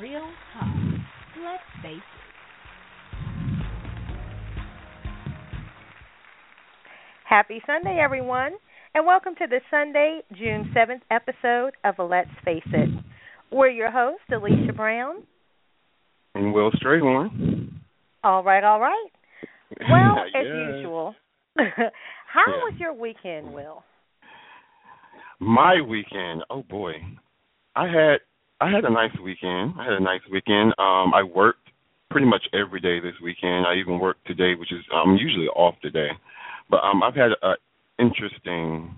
real talk. Let's face it. Happy Sunday, everyone, and welcome to the Sunday, June 7th episode of Let's Face It. We're your hosts, Alicia Brown. And Will Strayhorn. All right, all right. Well, as Yeah. usual. How Yeah. was your weekend, Will? My weekend, oh boy. I had I had a nice weekend. I had a nice weekend. Um I worked pretty much every day this weekend. I even worked today, which is I'm usually off today. But um I've had a interesting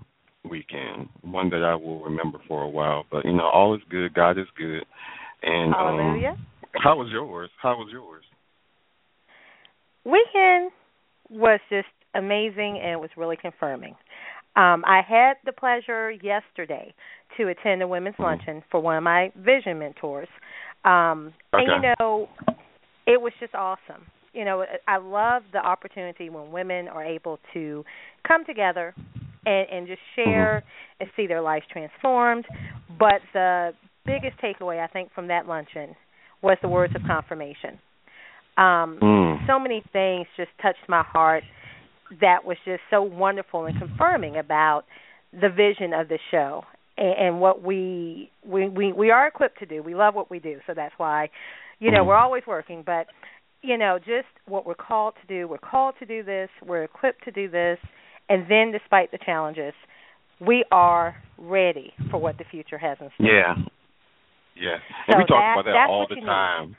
weekend, one that I will remember for a while. But you know, all is good, God is good. And um Hallelujah. how was yours? How was yours? Weekend was just amazing and it was really confirming. Um, I had the pleasure yesterday to attend a women's Mhm. luncheon for one of my vision mentors. Um, And you know, it was just awesome. You know, I love the opportunity when women are able to come together and, and just share and see their lives transformed. But the biggest takeaway I think from that luncheon was the words of confirmation. Um, Mm. so many things just touched my heart that was just so wonderful and confirming about the vision of the show and, and what we, we we we are equipped to do. We love what we do, so that's why, you know, Mhm. we're always working. But you know, just what we're called to do. We're called to do this. We're equipped to do this, and then despite the challenges, we are ready for what the future has in store. Yeah. yeah. So and we talk that- about that all the time.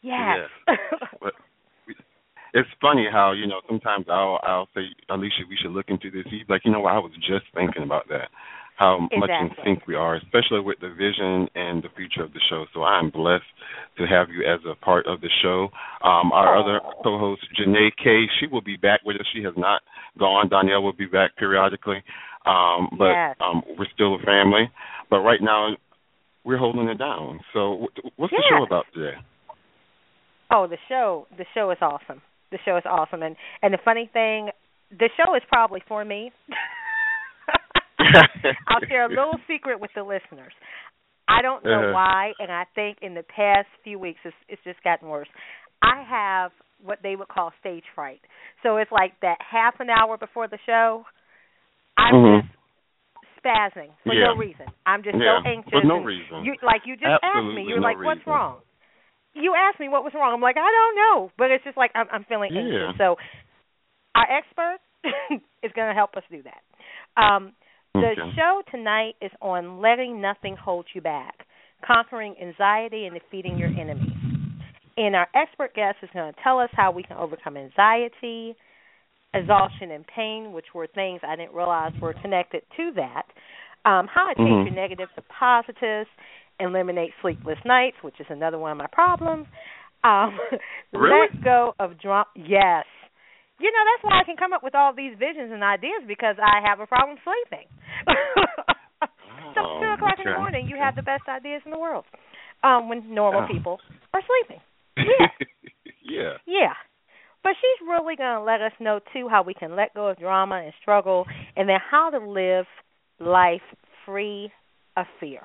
Yes. But it's funny how you know sometimes I'll I'll say Alicia we should look into this. He's like you know what I was just thinking about that. How much in sync we are, especially with the vision and the future of the show. So I'm blessed to have you as a part of the show. Um, our Aw. other co-host Janae K, she will be back with us. She has not gone. Danielle will be back periodically, um, but Yes. um, we're still a family. But right now we're holding it down. So wh- what's the show about today? Oh, the show the show is awesome. The show is awesome and and the funny thing, the show is probably for me. I'll share a little secret with the listeners. I don't know Uh-huh. why and I think in the past few weeks it's it's just gotten worse. I have what they would call stage fright. So it's like that half an hour before the show I'm Mhm. just spazzing for Yeah. no reason. I'm just Yeah, so anxious. for no reason. You like you just asked me. You're no like, "What's wrong?" You asked me what was wrong. I'm like, "I don't know," but it's just like I'm, I'm feeling Yeah. anxious. So our expert is going to help us do that. Um, the Okay. show tonight is on letting nothing hold you back, conquering anxiety and defeating your enemies. And our expert guest is going to tell us how we can overcome anxiety, exhaustion, and pain, which were things I didn't realize were connected to that. Um, how to change Mhm. your negatives to positives, eliminate sleepless nights, which is another one of my problems. Um, Really? Let go of drama. Yes. You know, that's why I can come up with all these visions and ideas because I have a problem sleeping. so Oh, two o'clock in the morning, you have the best ideas in the world. Um, when normal Oh. people are sleeping. Yeah. yeah. Yeah. But she's really going to let us know, too, how we can let go of drama and struggle, and then how to live life free of fear.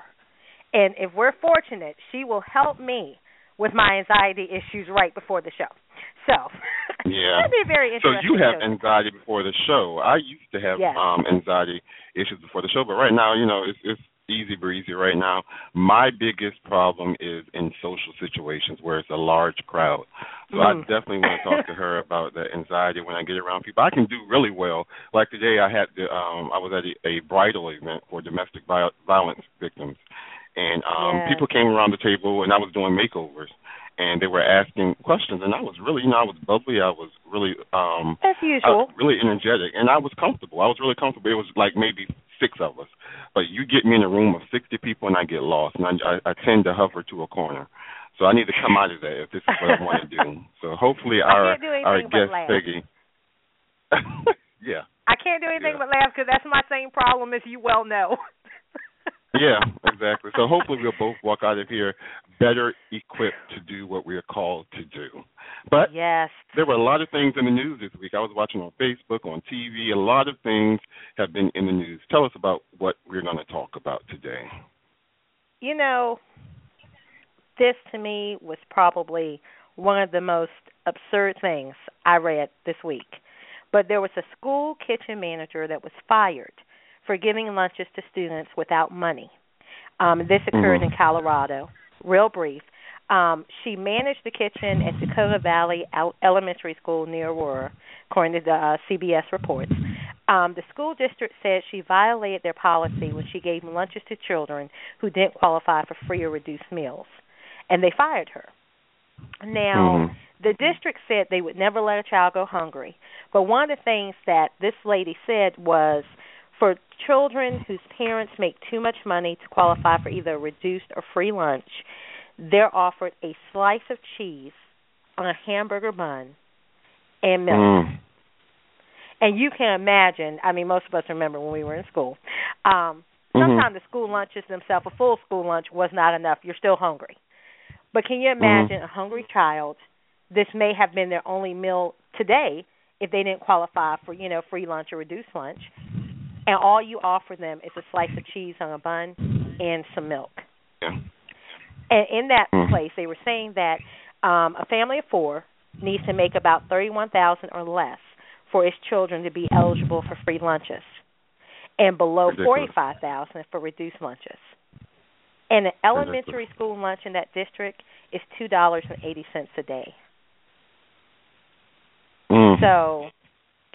And if we're fortunate, she will help me with my anxiety issues right before the show. So, Yeah. it'll be a very So you have show. anxiety before the show. I used to have Yes. um anxiety issues before the show, but right now, you know, it's it's easy breezy right now. My biggest problem is in social situations where it's a large crowd. So I Mm. definitely want to talk to her about the anxiety when I get around people. I can do really well. Like today I had the um I was at a, a bridal event for domestic viol- violence victims. And um Yes. people came around the table and I was doing makeovers and they were asking questions and I was really you know, I was bubbly, I was really um As usual. really energetic and I was comfortable. I was really comfortable. It was like maybe six of us. But you get me in a room of 60 people and I get lost, and I, I, I tend to hover to a corner. So I need to come out of that if this is what I want to do. So hopefully our our guest Peggy. yeah. I can't do anything yeah. but laugh because that's my same problem, as you well know. Yeah, exactly. So hopefully we'll both walk out of here better equipped to do what we are called to do. But yes, there were a lot of things in the news this week. I was watching on Facebook, on TV. A lot of things have been in the news. Tell us about what we're going to talk about today. You know, this to me was probably one of the most absurd things I read this week. But there was a school kitchen manager that was fired for giving lunches to students without money. Um, this occurred mm-hmm. in Colorado. Real brief. Um, she managed the kitchen at Dakota Valley Elementary School near Aurora, according to the uh, CBS reports. Um, the school district said she violated their policy when she gave lunches to children who didn't qualify for free or reduced meals, and they fired her. Now, mm-hmm. the district said they would never let a child go hungry, but one of the things that this lady said was for children whose parents make too much money to qualify for either a reduced or free lunch, they're offered a slice of cheese on a hamburger bun and milk. Mm. And you can imagine, I mean, most of us remember when we were in school. Um, mm-hmm. sometimes mm-hmm. the school lunches themselves, a full school lunch, was not enough. You're still hungry. But can you mm-hmm. imagine mm-hmm. a hungry child? This may have been their only meal today if they didn't qualify for, you know, free lunch or reduced lunch and all you offer them is a slice of cheese on a bun and some milk. Yeah. And in that mm. place, they were saying that um, a family of four needs to make about thirty-one thousand or less for its children to be eligible for free lunches, and below forty-five thousand for reduced lunches. And an elementary school lunch in that district is two dollars and eighty cents a day. Mm. So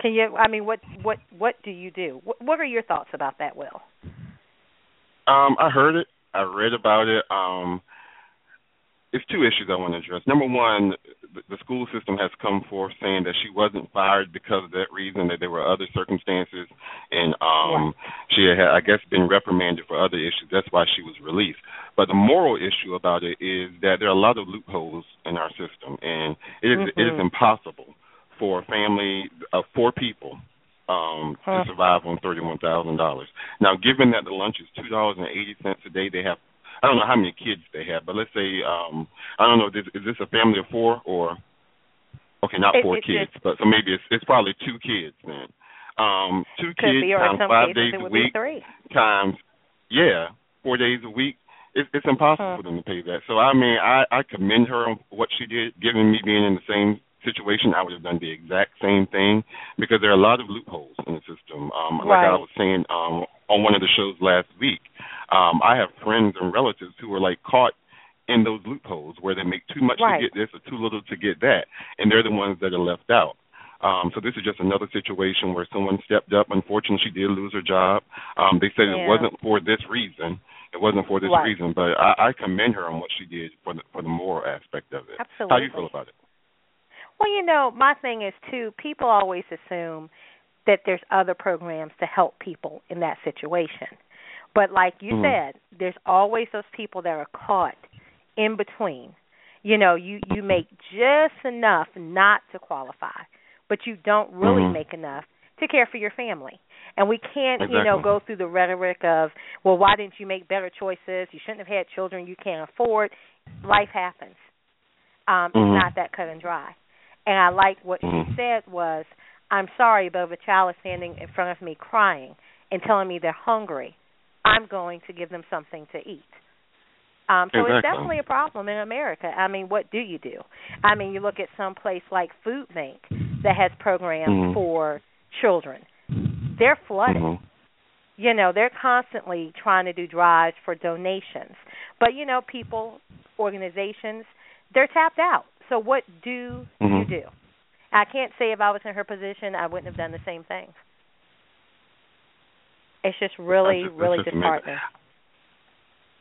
can you? I mean, what what what do you do? What, what are your thoughts about that, Will? Um, I heard it. I read about it. Um, it's two issues I want to address. Number one, the, the school system has come forth saying that she wasn't fired because of that reason, that there were other circumstances, and um, she had, I guess, been reprimanded for other issues. That's why she was released. But the moral issue about it is that there are a lot of loopholes in our system, and it is, mm-hmm. it is mm-hmm. impossible for a family of four people um huh. to survive on thirty one thousand dollars. Now given that the lunch is two dollars and eighty cents a day, they have I don't know how many kids they have, but let's say um I don't know, is, is this a family of four or okay, not four it, kids, but so maybe it's it's probably two kids then. Um two kids be, times five days a week times yeah, four days a week. It's, it's impossible huh. for them to pay that. So I mean, I I commend her on what she did, given me being in the same situation, I would have done the exact same thing because there are a lot of loopholes in the system. Um, right. Like I was saying um, on one of the shows last week, um, I have friends and relatives who are like caught in those loopholes where they make too much right. to get this or too little to get that, and they're the ones that are left out. Um, so this is just another situation where someone stepped up. Unfortunately, she did lose her job. Um, they said yeah. it wasn't for this reason. It wasn't for this right. reason, but I, I commend her on what she did for the for the moral aspect of it. Absolutely. How do you feel about it? Well, you know, my thing is too. People always assume that there's other programs to help people in that situation, but like you mm-hmm. said, there's always those people that are caught in between. You know, you you make just enough not to qualify, but you don't really mm-hmm. make enough to care for your family. And we can't, exactly. you know, go through the rhetoric of, well, why didn't you make better choices? You shouldn't have had children you can't afford. Life happens. Um, mm-hmm. It's not that cut and dry. And I like what mm-hmm. she said was, I'm sorry, but if a child is standing in front of me crying and telling me they're hungry, I'm going to give them something to eat. Um, so exactly. it's definitely a problem in America. I mean, what do you do? I mean, you look at some place like Food Bank that has programs mm-hmm. for children. They're flooded. Mm-hmm. You know, they're constantly trying to do drives for donations. But you know, people, organizations, they're tapped out. So what do mm-hmm. you do? I can't say if I was in her position, I wouldn't have done the same thing. It's just really, just, really just disheartening.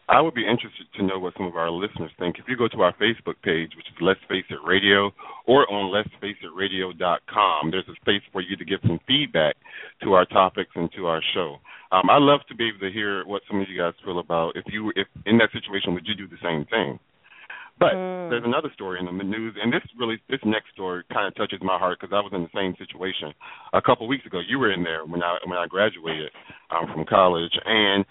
I would be interested to know what some of our listeners think. If you go to our Facebook page, which is Let's Face It Radio, or on Let'sFaceItRadio.com, there's a space for you to give some feedback to our topics and to our show. Um, I love to be able to hear what some of you guys feel about if you, if in that situation, would you do the same thing? But Mm. there's another story in the news, and this really this next story kind of touches my heart because I was in the same situation a couple of weeks ago. You were in there when I when I graduated um, from college, and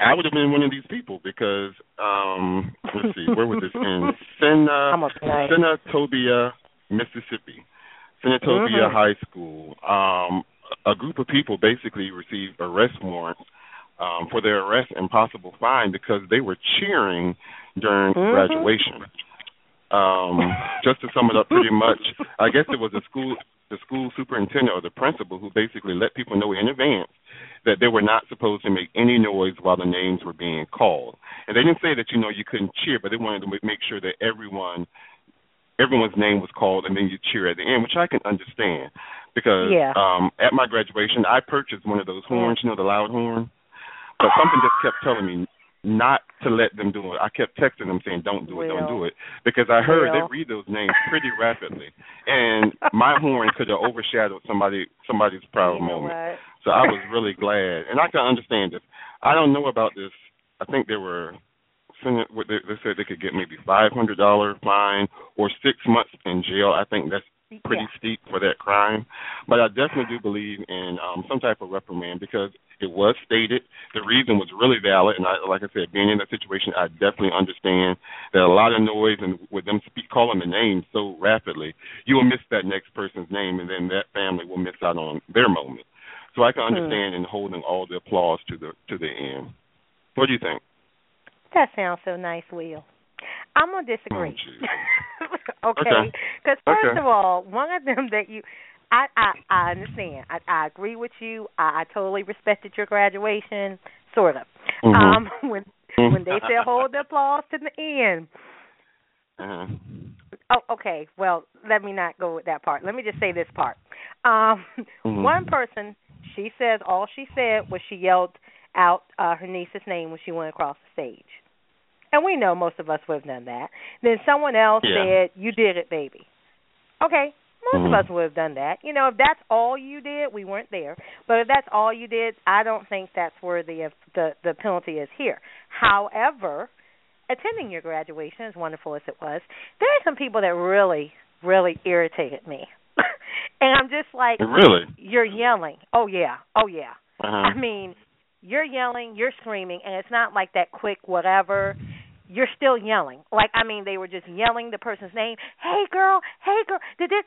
I would have been one of these people because um let's see, where was this in Sena, Senatobia, Mississippi. Senatobia Mhm. High School. Um a group of people basically received arrest warrants um for their arrest and possible fine because they were cheering during Mhm. graduation. Um just to sum it up pretty much, I guess it was the school the school superintendent or the principal who basically let people know in advance that they were not supposed to make any noise while the names were being called. And they didn't say that you know you couldn't cheer, but they wanted to make sure that everyone everyone's name was called and then you cheer at the end, which I can understand because Yeah. um at my graduation I purchased one of those horns, you know, the loud horn. But something just kept telling me not to let them do it. I kept texting them saying, "Don't do it, don't do it," because I heard Will. they read those names pretty rapidly, and my horn could have overshadowed somebody somebody's proud You know moment. what? So I was really glad, and I can understand this. I don't know about this. I think there were Senate. what They, they said they could get maybe five hundred dollar fine or six months in jail. I think that's pretty Yeah. steep for that crime. But I definitely do believe in um some type of reprimand because it was stated the reason was really valid and I like I said, being in that situation I definitely understand that a lot of noise and with them speak calling the name so rapidly, you will miss that next person's name and then that family will miss out on their moment. So I can Hmm. understand in holding all the applause to the to the end. What do you think? That sounds so nice, Will. I'm gonna disagree. Oh, okay, Okay. because first Okay. of all, one of them that you, I I, I understand. I, I agree with you. I, I totally respected your graduation, sort of. Mhm. Um, when when they said hold the applause to the end. uh-huh. Oh, okay. Well, let me not go with that part. Let me just say this part. Um, Mhm. One person, she says all she said was she yelled out uh, her niece's name when she went across the stage. And we know most of us would have done that. Then someone else Yeah. said, "You did it, baby." Okay, most Mhm. of us would have done that. You know, if that's all you did, we weren't there. But if that's all you did, I don't think that's worthy of the the penalty is here. However, attending your graduation, as wonderful as it was, there are some people that really, really irritated me. and I'm just like, Really? you're yelling. Oh yeah, oh yeah. Uh-huh. I mean, you're yelling, you're screaming, and it's not like that quick whatever. You're still yelling. Like I mean, they were just yelling the person's name. Hey girl, hey girl, did this?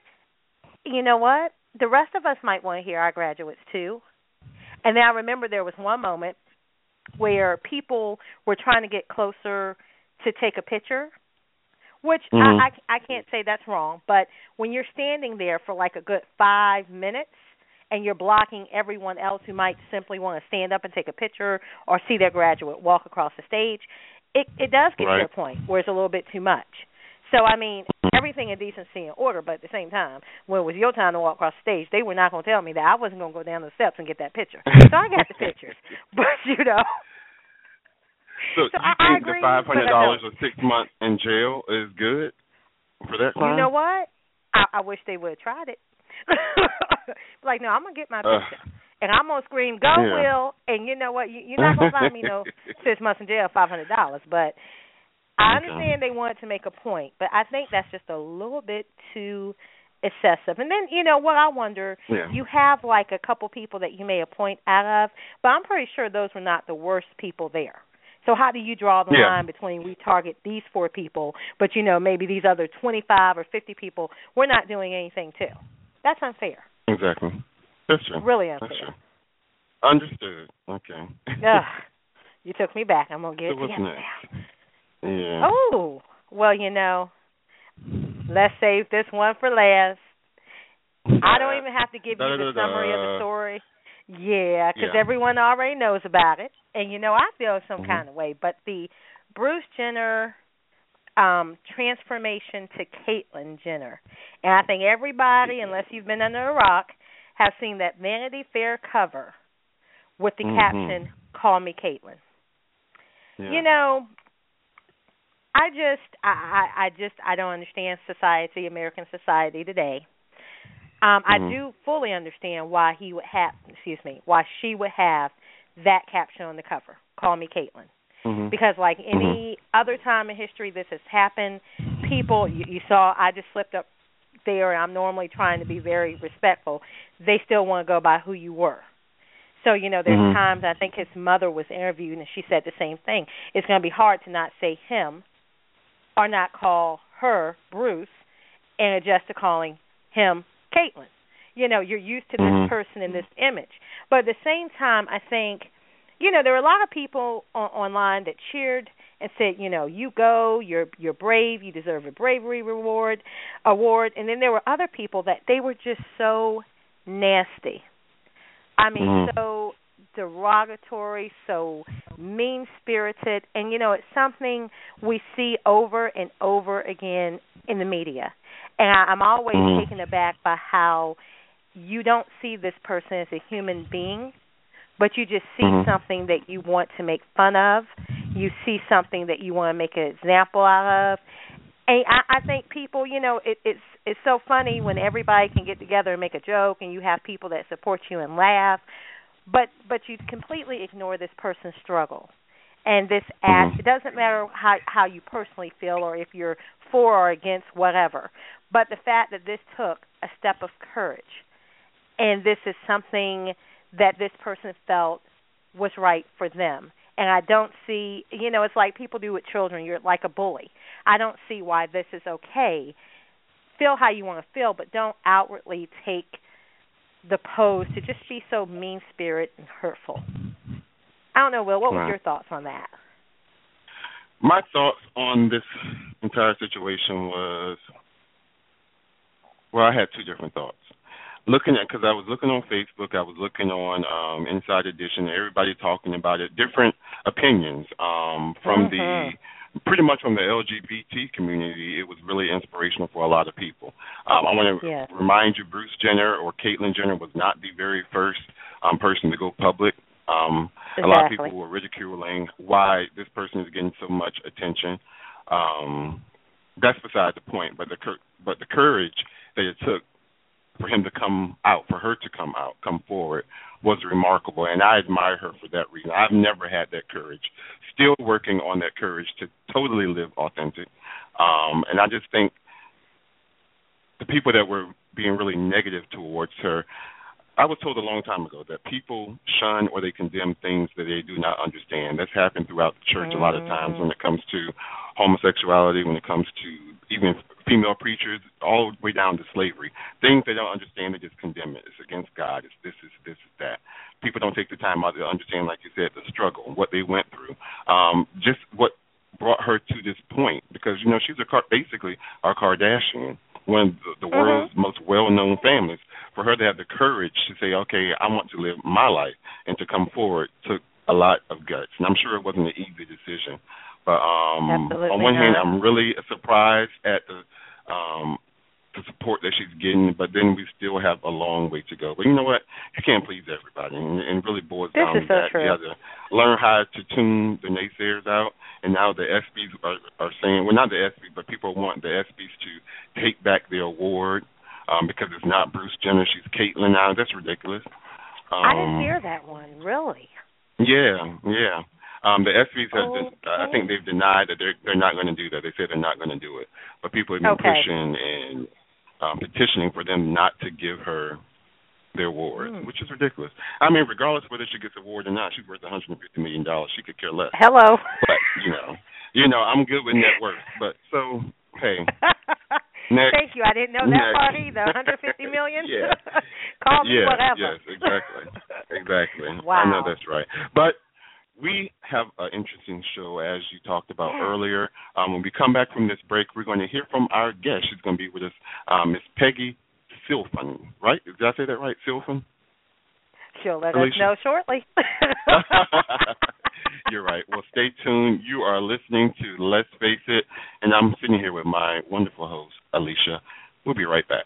You know what? The rest of us might want to hear our graduates too. And then I remember there was one moment where people were trying to get closer to take a picture, which Mhm. I, I I can't say that's wrong, but when you're standing there for like a good five minutes and you're blocking everyone else who might simply want to stand up and take a picture or see their graduate walk across the stage, it it does get to a point where it's a little bit too much. So I mean, everything in decency and order, but at the same time, when it was your time to walk across the stage, they were not going to tell me that I wasn't going to go down the steps and get that picture. So I got the pictures, but you know. So, So you I- I agree, the five hundred dollars or six months in jail is good for that crime? You know what? I, I wish they would have tried it. like, no, I'm gonna get my picture, and I'm gonna scream, "Go, Yeah. Will!" And you know what? You, you're not gonna find me no six months in jail, five hundred dollars. But I understand they wanted to make a point, but I think that's just a little bit too excessive. And then, you know, what I wonder, Yeah. you have like a couple people that you may appoint out of, but I'm pretty sure those were not the worst people there. So how do you draw the Yeah. line between we target these four people, but you know maybe these other 25 or 50 people we're not doing anything to? That's unfair. Exactly. That's true. Really That's unfair. true. Understood. Okay. Ugh, you took me back. I'm gonna get so it together next? now. Yeah. Oh, well, you know, let's save this one for last. I don't even have to give you the summary of the story. Yeah, because Yeah. everyone already knows about it, and you know I feel some Mhm. kind of way. But the Bruce Jenner um transformation to Caitlyn Jenner, and I think everybody, unless you've been under a rock, have seen that Vanity Fair cover with the Mhm. caption "Call me Caitlyn." Yeah. You know, I just I, I I just I don't understand society, American society today. Um I Mhm. do fully understand why he would have excuse me, why she would have that caption on the cover. Call me Caitlyn. Mm-hmm. Because like any mm-hmm. other time in history this has happened, people you, you saw I just slipped up there and I'm normally trying to be very respectful. They still want to go by who you were. So, you know, there's mm-hmm. times I think his mother was interviewed and she said the same thing. It's going to be hard to not say him or not call her Bruce and adjust to calling him Caitlyn. You know, you're used to this mm-hmm. person in this image. But at the same time, I think, you know, there were a lot of people on, online that cheered and said, you know, you go, you're you're brave, you deserve a bravery reward award. And then there were other people that they were just so nasty. I mean, mm-hmm. so derogatory, so mean spirited, and you know, it's something we see over and over again in the media. And I, I'm always mm-hmm. taken aback by how you don't see this person as a human being, but you just see mm-hmm. something that you want to make fun of. You see something that you want to make an example out of. And I, I think people, you know, it, it's it's so funny when everybody can get together and make a joke, and you have people that support you and laugh, but but you completely ignore this person's struggle. And this act, mm-hmm. it doesn't matter how how you personally feel or if you're for or against whatever, but the fact that this took a step of courage and this is something that this person felt was right for them. And I don't see, you know, it's like people do with children. You're like a bully. I don't see why this is okay. Feel how you want to feel, but don't outwardly take the pose to just be so mean spirited and hurtful. I don't know, Will. What was your thoughts on that? My thoughts on this entire situation was well, I had two different thoughts looking at because I was looking on Facebook, I was looking on um, Inside Edition, everybody talking about it, different opinions um, from mm-hmm. the pretty much from the LGBT community. It was really inspirational for a lot of people. Um, I want to yes. remind you, Bruce Jenner or Caitlyn Jenner was not the very first um, person to go public. Um, exactly. A lot of people were ridiculing why this person is getting so much attention. Um, that's beside the point. But the cur- but the courage that it took for him to come out, for her to come out, come forward, was remarkable, and I admire her for that reason. I've never had that courage. Still working on that courage to totally live authentic, um, and I just think the people that were being really negative towards her. I was told a long time ago that people shun or they condemn things that they do not understand. That's happened throughout the church a lot of times when it comes to homosexuality, when it comes to even female preachers, all the way down to slavery. Things they don't understand, they just condemn it. It's against God. It's this, is this, is that. People don't take the time out to understand, like you said, the struggle, what they went through, um, just what brought her to this point. Because you know she's a basically a Kardashian, one of the, the mm-hmm. world's most well-known families. For her to have the courage to say, "Okay, I want to live my life," and to come forward took a lot of guts, and I'm sure it wasn't an easy decision. But um, Absolutely on one not. hand, I'm really surprised at the um, the support that she's getting, but then we still have a long way to go. But you know what? You can't please everybody, and, and really boils this down to so that. True. You have to learn how to tune the naysayers out. And now the ESPYS are, are saying, well, not the ESPYS, but people want the ESPYS to take back the award um, because it's not Bruce Jenner, she's Caitlyn now. That's ridiculous. Um, I didn't hear that one. Really? Yeah, yeah. Um, the ESPYS have, okay. I think they've denied that they're they're not going to do that. They say they're not going to do it, but people have been okay. pushing and um, petitioning for them not to give her the award, mm. which is ridiculous. I mean, regardless whether she gets the award or not, she's worth 150 million dollars. She could care less. Hello. But you know, you know, I'm good with net worth. But so, hey. Next. Thank you. I didn't know that Next. part either. 150 million. yeah. Call me yes, whatever. Yes, exactly, exactly. Wow. I know that's right. But we have an interesting show, as you talked about earlier. Um, when we come back from this break, we're going to hear from our guest. She's going to be with us, um, Miss Peggy Sealfon, right? Did I say that right, Sealfon? She'll let Alicia. us know shortly. You're right. Well, stay tuned. You are listening to Let's Face It, and I'm sitting here with my wonderful host, Alicia. We'll be right back.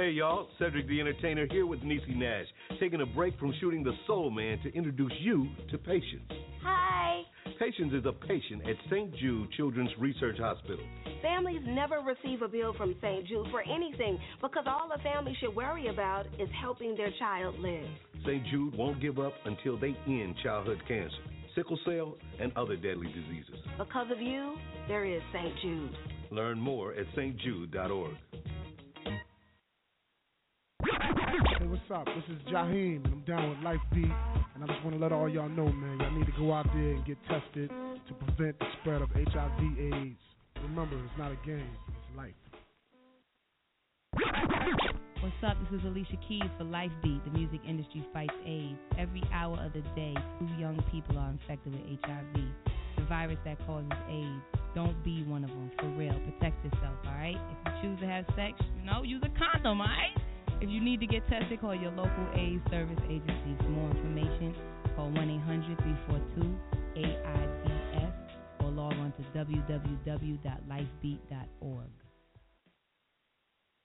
Hey y'all, Cedric the Entertainer here with Niecy Nash, taking a break from shooting The Soul Man to introduce you to Patience. Hi. Patience is a patient at St. Jude Children's Research Hospital. Families never receive a bill from St. Jude for anything because all a family should worry about is helping their child live. St. Jude won't give up until they end childhood cancer, sickle cell, and other deadly diseases. Because of you, there is St. Jude. Learn more at stjude.org. what's up? This is Jaheim, and I'm down with Life Beat, and I just want to let all y'all know, man, y'all need to go out there and get tested to prevent the spread of HIV/AIDS. Remember, it's not a game; it's life. What's up? This is Alicia Keys for Life Beat. The music industry fights AIDS. Every hour of the day, two young people are infected with HIV, the virus that causes AIDS. Don't be one of them, for real. Protect yourself, all right? If you choose to have sex, you know, use a condom, all right? If you need to get tested, call your local AIDS service agency. For more information, call 1 800 342 AIDS or log on to www.lifebeat.org.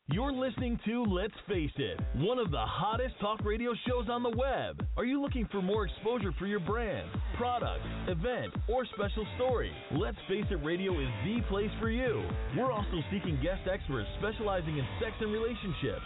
You're listening to Let's Face It, one of the hottest talk radio shows on the web. Are you looking for more exposure for your brand, product, event, or special story? Let's Face It Radio is the place for you. We're also seeking guest experts specializing in sex and relationships,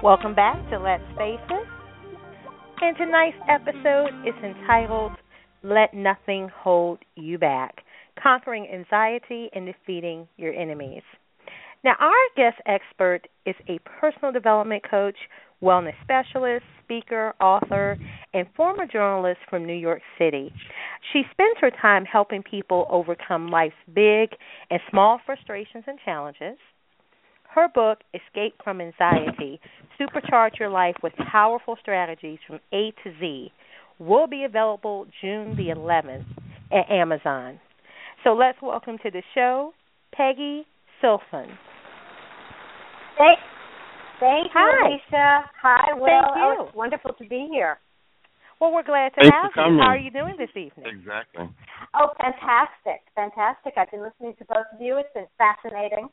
Welcome back to Let's Face It. And tonight's episode is entitled Let Nothing Hold You Back Conquering Anxiety and Defeating Your Enemies. Now, our guest expert is a personal development coach, wellness specialist, speaker, author, and former journalist from New York City. She spends her time helping people overcome life's big and small frustrations and challenges her book, Escape from Anxiety Supercharge Your Life with Powerful Strategies from A to Z, will be available June the 11th at Amazon. So let's welcome to the show Peggy Sealfon. Thank, thank you, Hi. Alicia. Hi, Will. Thank you. Oh, it's wonderful to be here. Well, we're glad to Thanks have for you. coming. How are you doing this evening? Exactly. Oh, fantastic. Fantastic. I've been listening to both of you. It's been fascinating.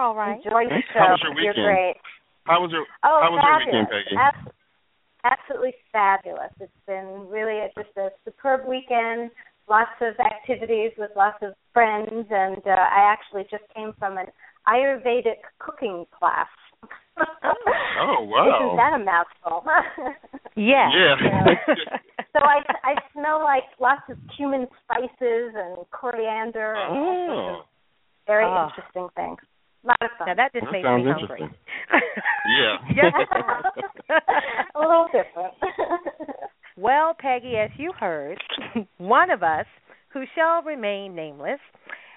All right. Enjoy the show. How was your You're weekend? great. How was your Oh, How was your fabulous. weekend, Peggy? Abs- absolutely fabulous. It's been really a, just a superb weekend. Lots of activities with lots of friends, and uh, I actually just came from an Ayurvedic cooking class. Oh, wow. Isn't that a mouthful? Yes. Yeah. so I I smell like lots of cumin spices and coriander and all sorts oh, of very Ah. interesting things. A lot of fun. Now that just that makes sounds me hungry. interesting. Yeah. Yes. a little different. Well, Peggy, as you heard, one of us, who shall remain nameless,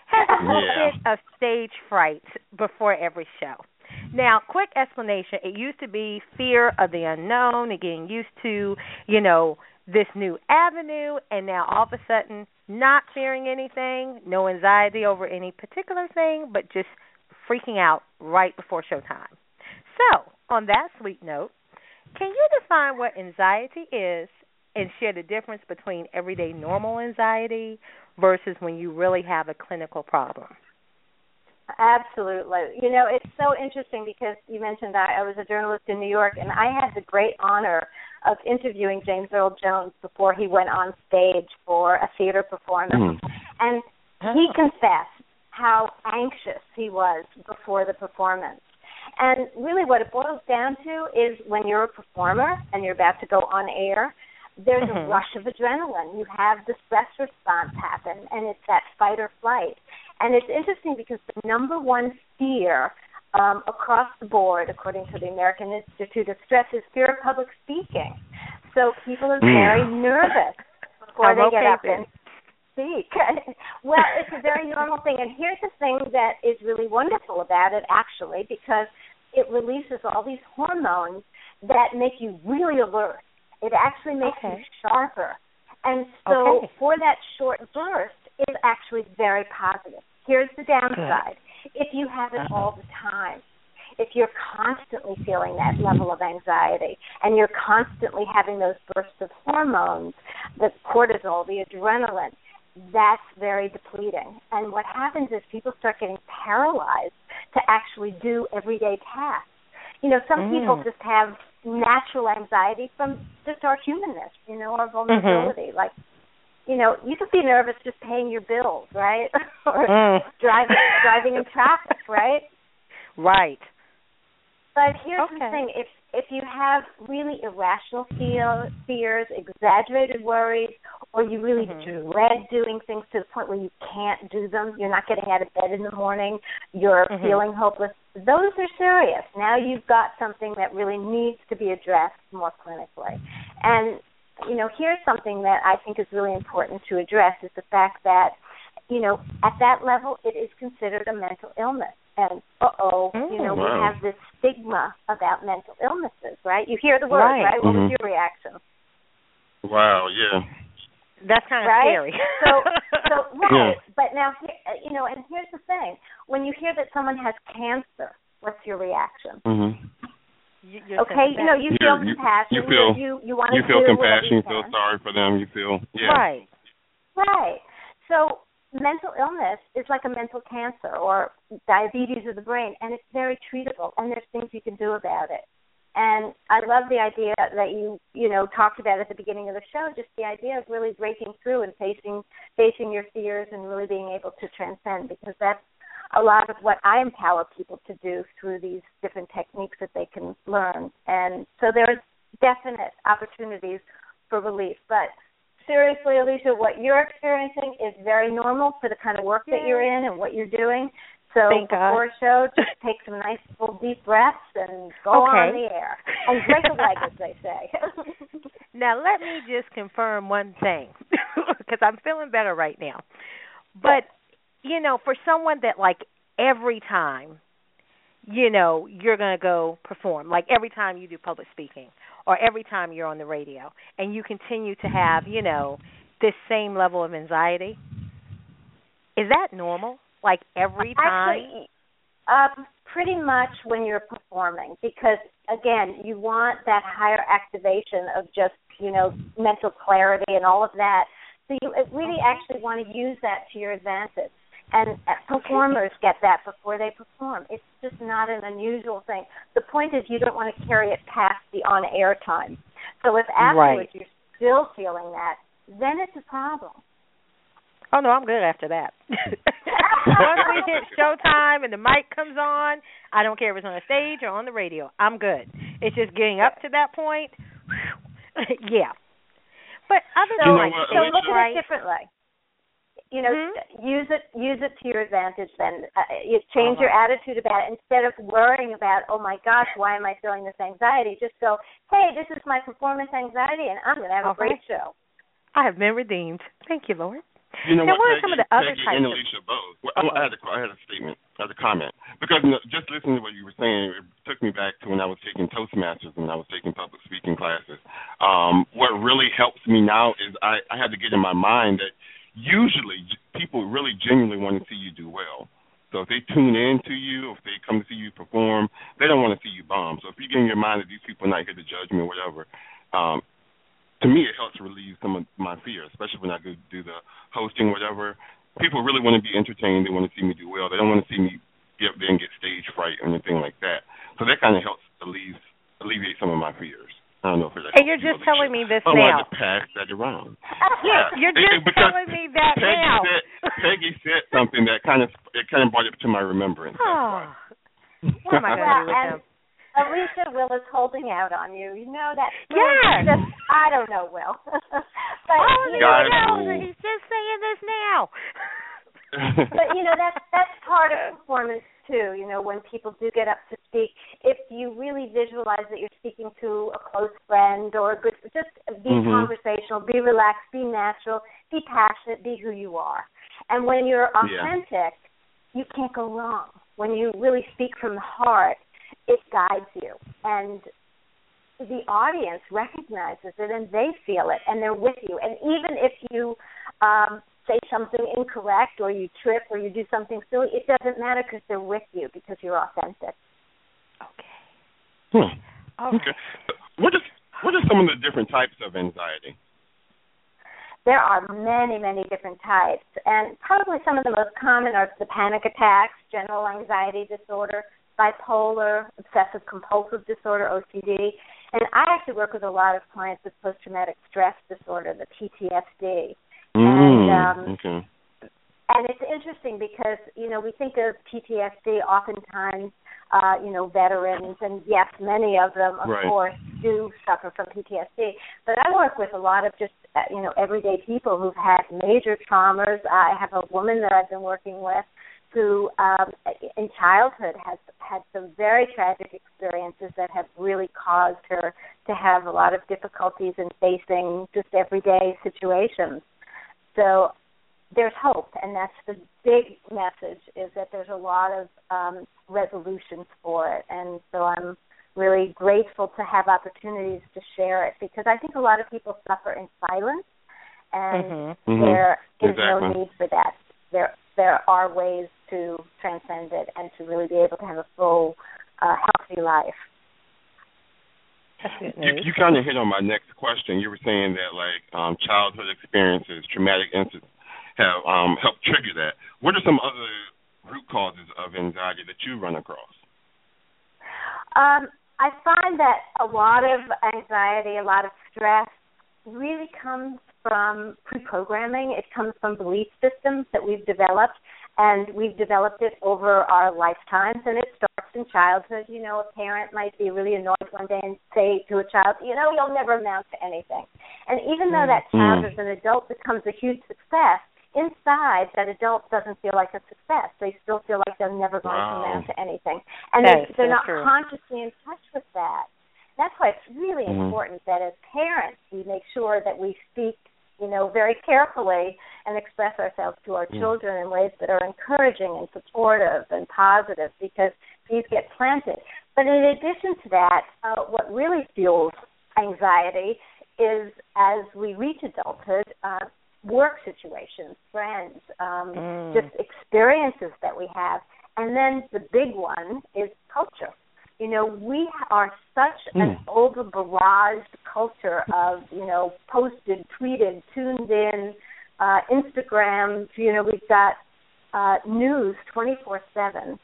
has a little Yeah. bit of stage fright before every show. Now, quick explanation. It used to be fear of the unknown and getting used to, you know, this new avenue, and now all of a sudden, not fearing anything, no anxiety over any particular thing, but just freaking out right before showtime. So, on that sweet note, can you define what anxiety is and share the difference between everyday normal anxiety versus when you really have a clinical problem? Absolutely. You know, it's so interesting because you mentioned that I was a journalist in New York, and I had the great honor of interviewing James Earl Jones before he went on stage for a theater performance. Mhm. And he confessed how anxious he was before the performance. And really, what it boils down to is when you're a performer and you're about to go on air, there's a Mhm. rush of adrenaline. You have the stress response happen, and it's that fight or flight. And it's interesting because the number one fear um, across the board, according to the American Institute of Stress, is fear of public speaking. So people are Mm. very nervous before they get up and speak. well, it's a very normal thing. And here's the thing that is really wonderful about it, actually, because it releases all these hormones that make you really alert. It actually makes okay. you sharper. And so okay. for that short burst, it's actually very positive. Here's the downside. If you have it Uh-huh. all the time, if you're constantly feeling that level of anxiety and you're constantly having those bursts of hormones, the cortisol, the adrenaline, that's very depleting. And what happens is people start getting paralyzed to actually do everyday tasks. You know, some people Mm. just have natural anxiety from just our humanness, you know, our vulnerability. Like, you know, you could be nervous just paying your bills, right? or Mm. driving driving in traffic, right? Right. But here's the thing: if if you have really irrational fear, fears, exaggerated worries, or you really Mhm. dread doing things to the point where you can't do them, you're not getting out of bed in the morning, you're Mhm. feeling hopeless. Those are serious. Now you've got something that really needs to be addressed more clinically. And you know, here's something that I think is really important to address: is the fact that you know, at that level, it is considered a mental illness. And uh oh, you know, we have this stigma about mental illnesses, right? You hear the word, Right. right? What was Mhm. your reaction? Wow, yeah. That's kind of Right? scary. So, so right. Yeah. But now, he- uh, you know, and here's the thing: when you hear that someone has cancer, what's your reaction? Mhm. You- you're Okay, you know, you You- feel you- compassion. you feel- you you want to You feel compassion, you you feel sorry for them, you feel yeah. Right. Right. So mental illness is like a mental cancer or diabetes of the brain, and it's very treatable, and there's things you can do about it. And I love the idea that you you know talked about at the beginning of the show, just the idea of really breaking through and facing facing your fears and really being able to transcend, because that's a lot of what I empower people to do through these different techniques that they can learn. And so there's definite opportunities for relief, but seriously, Alicia, what you're experiencing is very normal for the kind of work that you're in and what you're doing. So Thank God. before a show, just take some nice full deep breaths and go Okay. on the air. And break a leg, as they say. Now let me just confirm one thing, because I'm feeling better right now. But you know, for someone that like every time, you know, you're gonna go perform, like every time you do public speaking, or every time you're on the radio, and you continue to have, you know, this same level of anxiety. Is that normal? Like every time? Actually, um, pretty much when you're performing, because again, you want that higher activation of just you know mental clarity and all of that. So you really actually want to use that to your advantage. And performers get that before they perform. It's just not an unusual thing. The point is you don't want to carry it past the on-air time. So if afterwards Right. you're still feeling that, then it's a problem. Oh no, I'm good after that. Once we hit showtime and the mic comes on, I don't care if it's on the stage or on the radio. I'm good. It's just getting up to that point. yeah. But other So, than know like so look at it differently. You know, Mhm. use it use it to your advantage. Then uh, you change All your attitude about it instead of worrying about, oh my gosh, why am I feeling this anxiety? Just go, hey, this is my performance anxiety, and I'm going to have All a great right. show. I have been redeemed. Thank you, Lord. You know Now, what? what are Peggy, some of the other Peggy types and of- Alicia both. Well, I, I had a, I had a statement, I had a comment because you know, just listening to what you were saying, it took me back to when I was taking Toastmasters and I was taking public speaking classes. Um, what really helps me now is I, I had to get in my mind that usually people really genuinely want to see you do well. So if they tune in to you, if they come to see you perform, they don't want to see you bomb. So if you get in your mind that these people are not here to judge me or whatever, um, to me it helps relieve some of my fear, especially when I go do the hosting, whatever. People really want to be entertained. They want to see me do well. They don't want to see me get and get stage fright or anything like that. So that kind of helps alleviate alleviate some of my fears. I don't know if it. And you're just telling me this oh, I now. wanted to pass that around. Yeah, you're just it- because telling me that Peggy now. Said, Peggy said something that kind of it kind of brought it to my remembrance. Oh. What am I going to do with and? Alicia Will is holding out on you. You know that. Yes. Just, I don't know, Will. but Oh, you no, Guys, he's just saying this now. but you know that's that's part of performance too. You know when people do get up to speak, if you really visualize that you're speaking to a close friend or a good, just be Mhm. conversational, be relaxed, be natural, be passionate, be who you are. And when you're Yeah. authentic, you can't go wrong. When you really speak from the heart, it guides you. And the audience recognizes it and they feel it and they're with you. And even if you um, say something incorrect or you trip or you do something silly, it doesn't matter because they're with you because you're authentic. Okay. Hmm. Okay. Okay. What is what are some of the different types of anxiety? There are many, many different types, and probably some of the most common are the panic attacks, general anxiety disorder, bipolar, obsessive compulsive disorder, OCD. And I actually work with a lot of clients with post traumatic stress disorder, the PTSD. And um, okay. and it's interesting because you know we think of PTSD oftentimes uh you know veterans and yes many of them of Right. course do suffer from PTSD but I work with a lot of just uh, you know everyday people who've had major traumas I have a woman that I've been working with who um in childhood has had some very tragic experiences that have really caused her to have a lot of difficulties in facing just everyday situations so there's hope, and that's the big message: is that there's a lot of um, resolutions for it, and so I'm really grateful to have opportunities to share it because I think a lot of people suffer in silence, and Mhm. Mhm. there is no need for that. There there are ways to transcend it and to really be able to have a full, uh, healthy life. You, you kind of hit on my next question. You were saying that like um, childhood experiences, traumatic incidents, have um, helped trigger that. What are some other root causes of anxiety that you run across? Um, I find that a lot of anxiety, a lot of stress really comes from pre-programming. It comes from belief systems that we've developed, and we've developed it over our lifetimes. And it starts in childhood. You know, a parent might be really annoyed one day and say to a child, "You know, you'll never amount to anything." And even though that child, Mm. as an adult, becomes a huge success, inside that adult doesn't feel like a success. They still feel like they're never going Wow. to amount to anything, and That they, is they're so not true. consciously in touch with that. That's why it's really Mhm. important that as parents we make sure that we speak, you know, very carefully and express ourselves to our Mm. children in ways that are encouraging and supportive and positive because these get planted. But in addition to that, uh, what really fuels anxiety is as we reach adulthood, uh, work situations, friends, um, Mm. just experiences that we have. And then the big one is culture. You know, we are such an Mm. over barraged culture of, you know, posted, tweeted, tuned in, uh, Instagram, you know, we've got uh, news 24 7.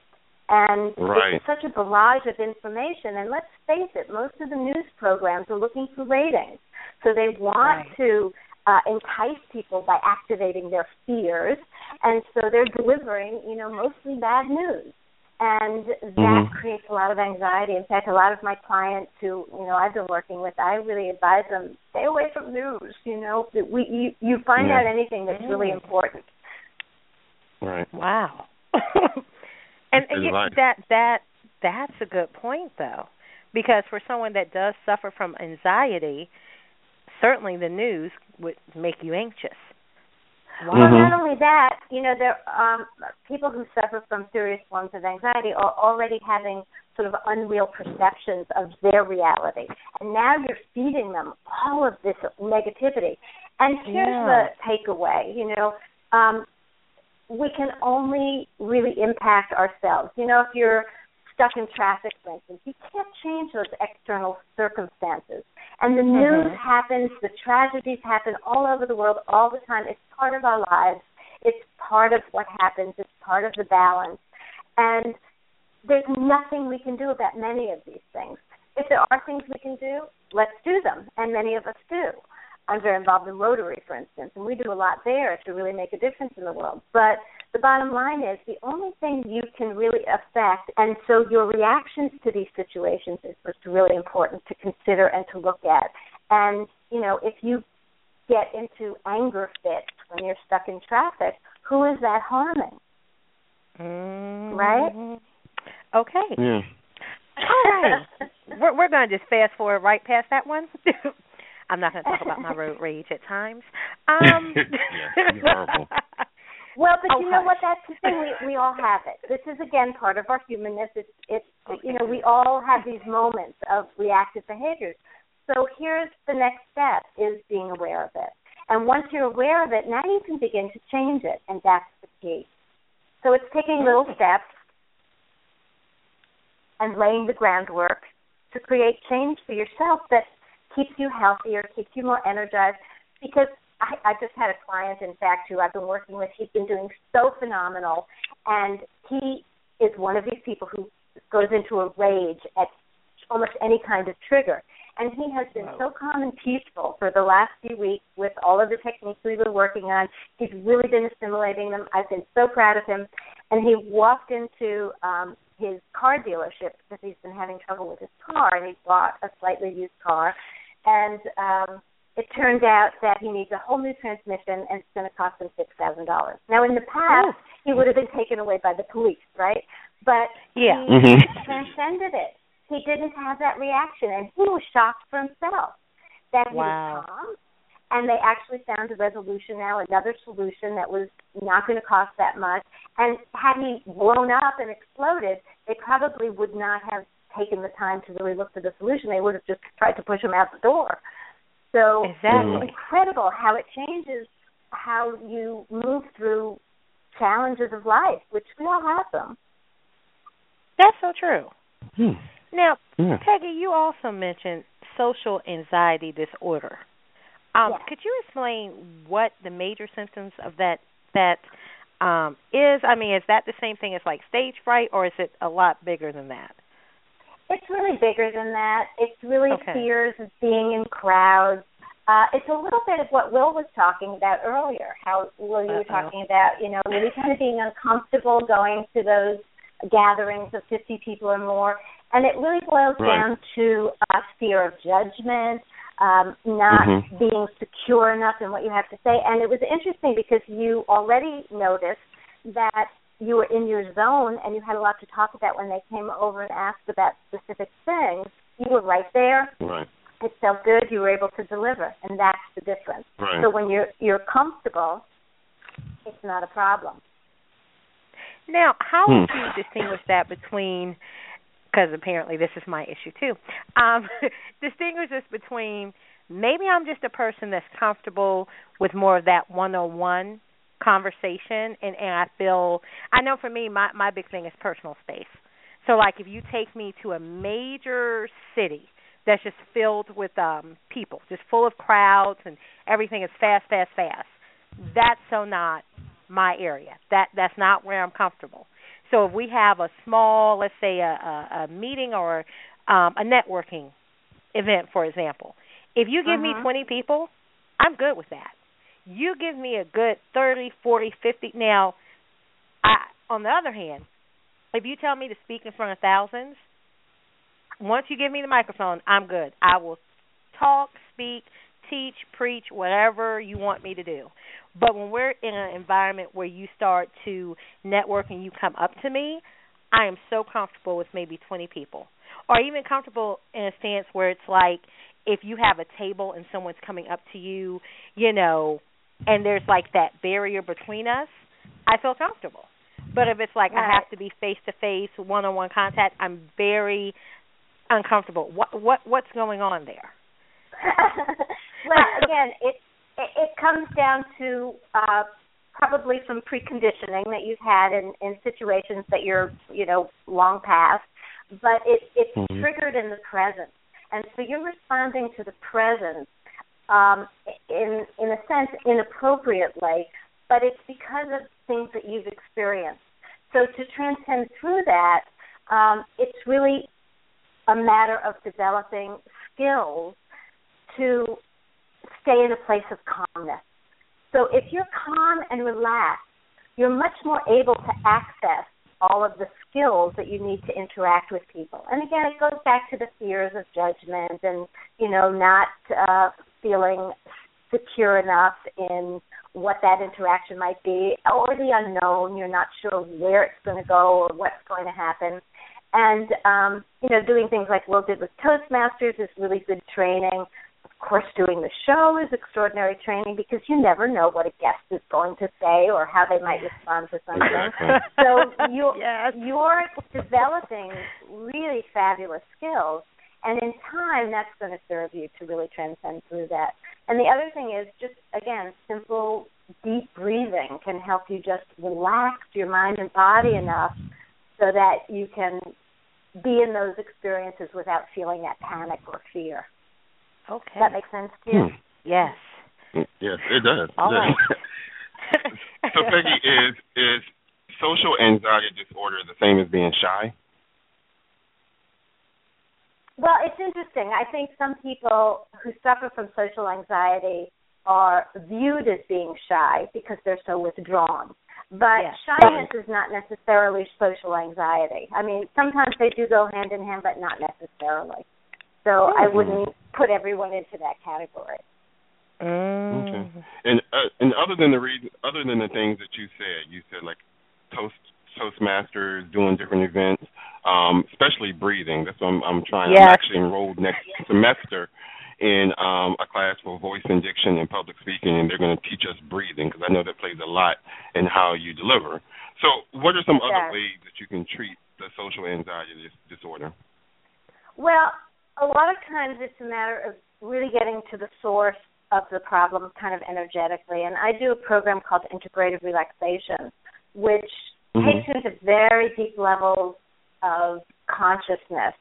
And Right. it's such a barrage of information. And let's face it, most of the news programs are looking for ratings. So they want Right. to uh, entice people by activating their fears. And so they're delivering, you know, mostly bad news. And that Mhm. creates a lot of anxiety. In fact, a lot of my clients who, you know, I've been working with, I really advise them stay away from news. You know, that we you, you find Yeah. out anything that's really Mm. important. Right. Wow. and That's you- that that that's a good point though. Because for someone that does suffer from anxiety, certainly the news would make you anxious. Well, Mhm. not only that, you know, there um people who suffer from serious forms of anxiety are already having sort of unreal perceptions of their reality. And now you're feeding them all of this negativity. And here's Yeah. the takeaway, you know, um we can only really impact ourselves. You know, if you're stuck in traffic, for instance, you can't change those external circumstances. And the news Mhm. happens, the tragedies happen all over the world all the time. It's part of our lives. It's part of what happens. It's part of the balance. And there's nothing we can do about many of these things. If there are things we can do, let's do them. And many of us do. I'm very involved in Rotary, for instance, and we do a lot there to really make a difference in the world. But the bottom line is the only thing you can really affect, and so your reactions to these situations is what's really important to consider and to look at. And, you know, if you get into anger fits when you're stuck in traffic, who is that harming? Mm-hmm. Right? Okay. Yeah. All right. we're we're going to just fast forward right past that one. I'm not going to talk about my road rage at times. Um, yeah, you're horrible. Well, but Oh, you know what? That's the thing. We we all have it. This is again part of our humanness. It's it's you know we all have these moments of reactive behaviors. So here's the next step: is being aware of it. And once you're aware of it, now you can begin to change it, and that's the key. So it's taking little steps and laying the groundwork to create change for yourself that keeps you healthier, keeps you more energized. Because I, I just had a client, in fact, who I've been working with. He's been doing so phenomenal, and he is one of these people who goes into a rage at almost any kind of trigger. And he has been so calm and peaceful for the last few weeks with all of the techniques we've been working on. He's really been assimilating them. I've been so proud of him. And he walked into um, his car dealership because he's been having trouble with his car, and he bought a slightly used car. And um, it turned out that he needs a whole new transmission, and it's going to cost him six thousand dollars. Now, in the past, he would have been taken away by the police, right? But Yeah. he Mhm. transcended it. He didn't have that reaction, and he was shocked for himself that he Wow. was calm. And they actually found a resolution now, another solution that was not going to cost that much. And had he blown up and exploded, they probably would not have taken the time to really look for the solution. They would have just tried to push him out the door. So Exactly. it's incredible how it changes how you move through challenges of life, which we all have them. That's so true. Hmm. Now, Yeah. Peggy, you also mentioned social anxiety disorder. Um, Yes. Could you explain what the major symptoms of that that um, is? I mean, is that the same thing as like stage fright, or is it a lot bigger than that? It's really bigger than that. It's really Okay. fears of being in crowds. Uh, it's a little bit of what Will was talking about earlier. How Will you Uh-oh. talking about, you know, really kind of being uncomfortable going to those gatherings of 50 people or more, and it really boils Right. down to uh, fear of judgment, um, not Mhm. being secure enough in what you have to say. And it was interesting because you already noticed that you were in your zone and you had a lot to talk about when they came over and asked about specific things. You were right there. Right. It felt good. You were able to deliver, and that's the difference. Right. So when you're you're comfortable, it's not a problem. Now, how Hmm. would you distinguish that between? Because apparently this is my issue too. Um, distinguish this between maybe I'm just a person that's comfortable with more of that one-on-one conversation, and and I feel I know for me my my big thing is personal space. So like if you take me to a major city that's just filled with um people, just full of crowds and everything is fast, fast, fast. That's so not my area. That that's not where I'm comfortable. So if we have a small, let's say a, a, a meeting or um, a networking event, for example, if you give me Mhm. 20 people, I'm good with that. You give me a good 30, 40, 50. Now, I, on the other hand, if you tell me to speak in front of thousands, once you give me the microphone, I'm good. I will talk, speak, teach, preach, whatever you want me to do. But when we're in an environment where you start to network and you come up to me, I am so comfortable with maybe 20 people. Or even comfortable in a stance where it's like if you have a table and someone's coming up to you, you know, and there's like that barrier between us, I feel comfortable. But if it's like I have to be face to face, one on one contact, I'm very uncomfortable. What what what's going on there? well, again, it, it it comes down to uh, probably some preconditioning that you've had in in situations that you're you know long past, but it it's Mhm. triggered in the present, and so you're responding to the present um, in in a sense inappropriately, but it's because of things that you've experienced. So to transcend through that, um, it's really a matter of developing skills to stay in a place of calmness. So if you're calm and relaxed, you're much more able to access all of the skills that you need to interact with people. And again, it goes back to the fears of judgment and, you know, not uh, feeling secure enough in what that interaction might be or the unknown. You're not sure where it's going to go or what's going to happen. And, um, you know, doing things like Will did with Toastmasters is really good training. Of course, doing the show is extraordinary training because you never know what a guest is going to say or how they might respond to something. Exactly. So you Yes. you're developing really fabulous skills, and in time, that's going to serve you to really transcend through that. And the other thing is just again, simple deep breathing can help you just relax your mind and body enough so that you can be in those experiences without feeling that panic or fear. Okay. Does that make sense to you? Hmm. Yes. Yes, it does. All It right. so Peggy, is is social anxiety disorder the same as being shy? Well, it's interesting. I think some people who suffer from social anxiety are viewed as being shy because they're so withdrawn. But Yes. shyness is not necessarily social anxiety. I mean, sometimes they do go hand in hand, but not necessarily. So I Mhm. wouldn't put everyone into that category. Mm. Okay. And uh, and other than the reason, other than the things that you said, you said like toast Toastmasters, doing different events, um, especially breathing. That's what I'm, I'm trying. Yes. I'm actually enrolled next semester in um, a class for voice and diction and public speaking, and they're going to teach us breathing because I know that plays a lot in how you deliver. So, what are some other ways that you can treat the social anxiety dis- disorder? Well, a lot of times it's a matter of really getting to the source of the problem kind of energetically. And I do a program called Integrative Relaxation, which Mhm. takes you into very deep levels of consciousness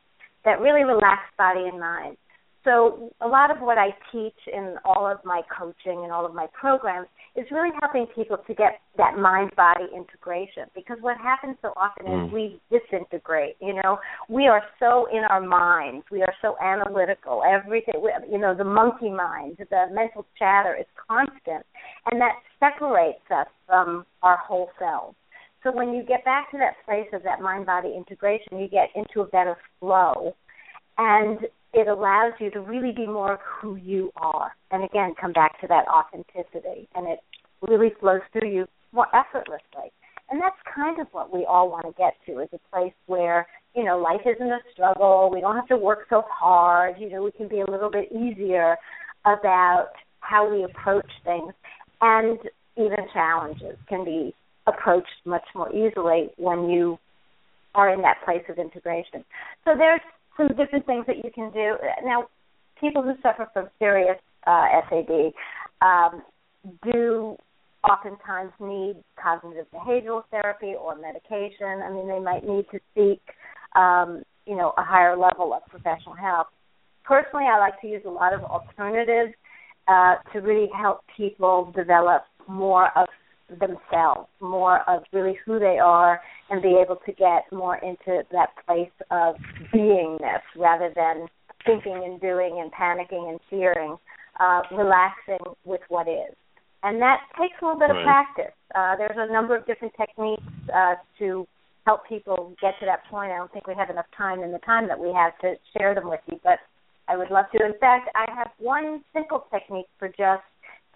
that really relax body and mind. So a lot of what I teach in all of my coaching and all of my programs is really helping people to get that mind body integration because what happens so often Mm. is we disintegrate you know we are so in our minds we are so analytical everything you know the monkey mind the mental chatter is constant and that separates us from our whole selves so when you get back to that place of that mind body integration you get into a better flow and it allows you to really be more of who you are. And again, come back to that authenticity, and it really flows through you more effortlessly. And that's kind of what we all want to get to is a place where, you know, life isn't a struggle. We don't have to work so hard. You know, we can be a little bit easier about how we approach things. And even challenges can be approached much more easily when you are in that place of integration. So there's some different things that you can do. Now, people who suffer from serious uh, SAD um, do oftentimes need cognitive behavioral therapy or medication. I mean, they might need to seek, um, you know, a higher level of professional help. Personally, I like to use a lot of alternatives uh, to really help people develop more of themselves, more of really who they are, and be able to get more into that place of beingness rather than thinking and doing and panicking and fearing, uh, relaxing with what is. And that takes a little bit of practice. Uh, there's a number of different techniques uh, to help people get to that point. I don't think we have enough time in the time that we have to share them with you, but I would love to. In fact, I have one simple technique for just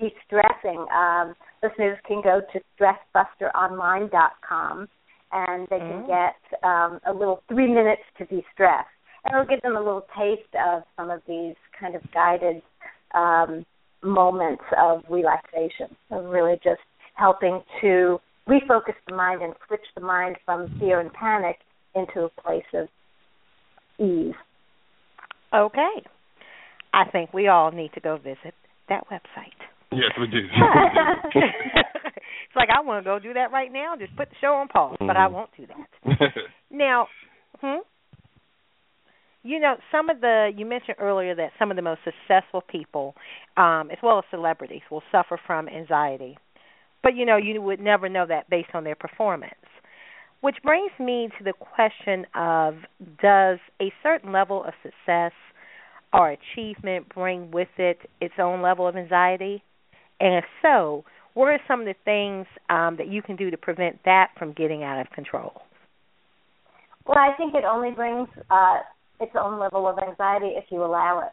de-stressing. Um, listeners can go to stressbusteronline.com and they can Mm. get um, a little three minutes to de-stress. And it'll give them a little taste of some of these kind of guided um, moments of relaxation, of really just helping to refocus the mind and switch the mind from fear and panic into a place of ease. Okay. I think we all need to go visit that website. Yes, we do. it's like I want to go do that right now. Just put the show on pause, but I Mhm. won't do that. Now, hmm? You know, some of the you mentioned earlier that some of the most successful people, um, as well as celebrities, will suffer from anxiety. But you know, you would never know that based on their performance. Which brings me to the question of does a certain level of success or achievement bring with it its own level of anxiety? And if so, what are some of the things um, that you can do to prevent that from getting out of control? Well, I think it only brings uh, its own level of anxiety if you allow it.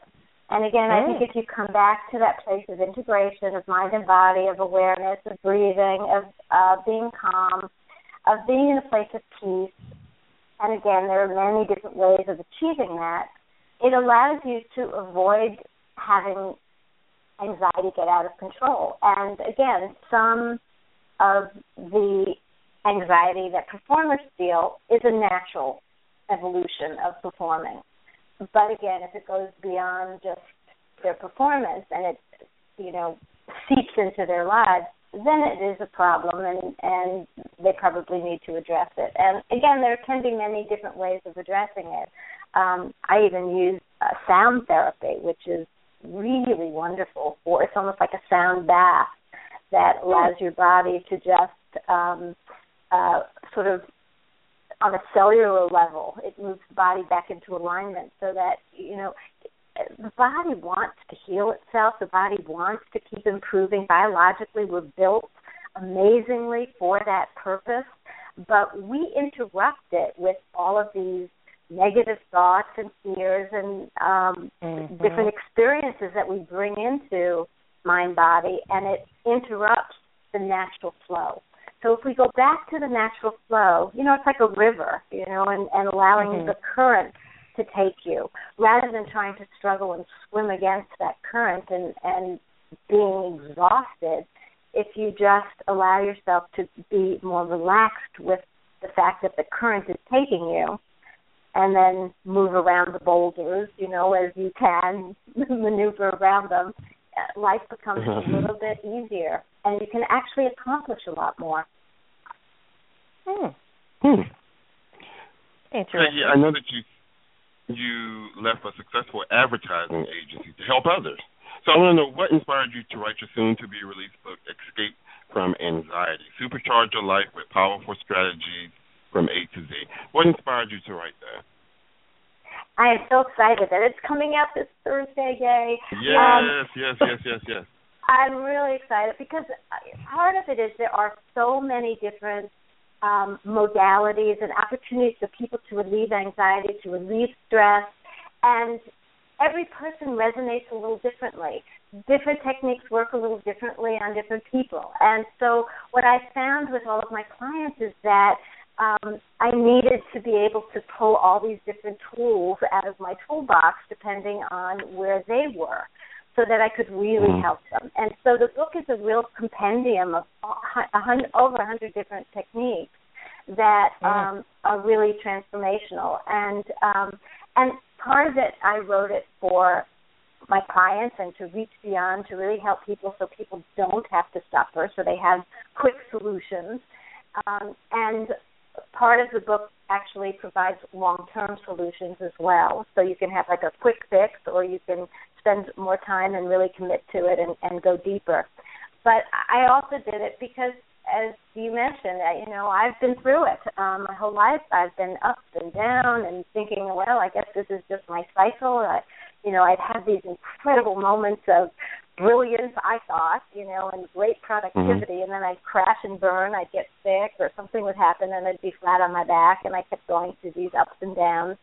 And again, I think Mm. if you come back to that place of integration of mind and body, of awareness, of breathing, of uh, being calm, of being in a place of peace, and again, there are many different ways of achieving that, it allows you to avoid having anxiety get out of control. And again, some of the anxiety that performers feel is a natural evolution of performing. But again, if it goes beyond just their performance and it, you know, seeps into their lives, then it is a problem and and they probably need to address it. And again, there can be many different ways of addressing it. Um, I even use uh, sound therapy, which is really wonderful for it's almost like a sound bath that allows your body to just um, uh, sort of on a cellular level, it moves the body back into alignment so that you know the body wants to heal itself. The body wants to keep improving. Biologically, we're built amazingly for that purpose, but we interrupt it with all of these negative thoughts and fears and um, mm-hmm. different experiences that we bring into mind body, and it interrupts the natural flow. So if we go back to the natural flow, you know, it's like a river, you know, and, and allowing mm-hmm. the current to take you rather than trying to struggle and swim against that current and, and being exhausted, if you just allow yourself to be more relaxed with the fact that the current is taking you and then move around the boulders, you know, as you can maneuver around them, life becomes a mm-hmm. little bit easier and you can actually accomplish a lot more. Hmm. Hmm. Interesting. Yeah, I know that you you left a successful advertising agency to help others. So I want to know what inspired you to write your soon-to-be released book, Escape from Anxiety, supercharge your life with powerful strategies from A to Z. What inspired you to write that? I am so excited that it's coming out this Thursday, Gay. Yes, um, yes, yes, yes, yes. I'm really excited because part of it is there are so many different um, modalities and opportunities for people to relieve anxiety, to relieve stress, and every person resonates a little differently. Different techniques work a little differently on different people. And so, what I found with all of my clients is that um, I needed to be able to pull all these different tools out of my toolbox depending on where they were so that I could really mm. help them. And so the book is a real compendium of a hundred, over a hundred different techniques that um, are really transformational. And um, and part of it, I wrote it for my clients and to reach beyond to really help people so people don't have to suffer, so they have quick solutions. Um, and part of the book actually provides long-term solutions as well. So you can have like a quick fix, or you can spend more time and really commit to it and, and go deeper. But I also did it because, as you mentioned, you know, I've been through it um, my whole life. I've been up and down and thinking, well, I guess this is just my cycle. I, you know, I've had these incredible moments of brilliance, I thought, you know, and great productivity, mm-hmm. and then I'd crash and burn, I'd get sick, or something would happen, and I'd be flat on my back, and I kept going through these ups and downs.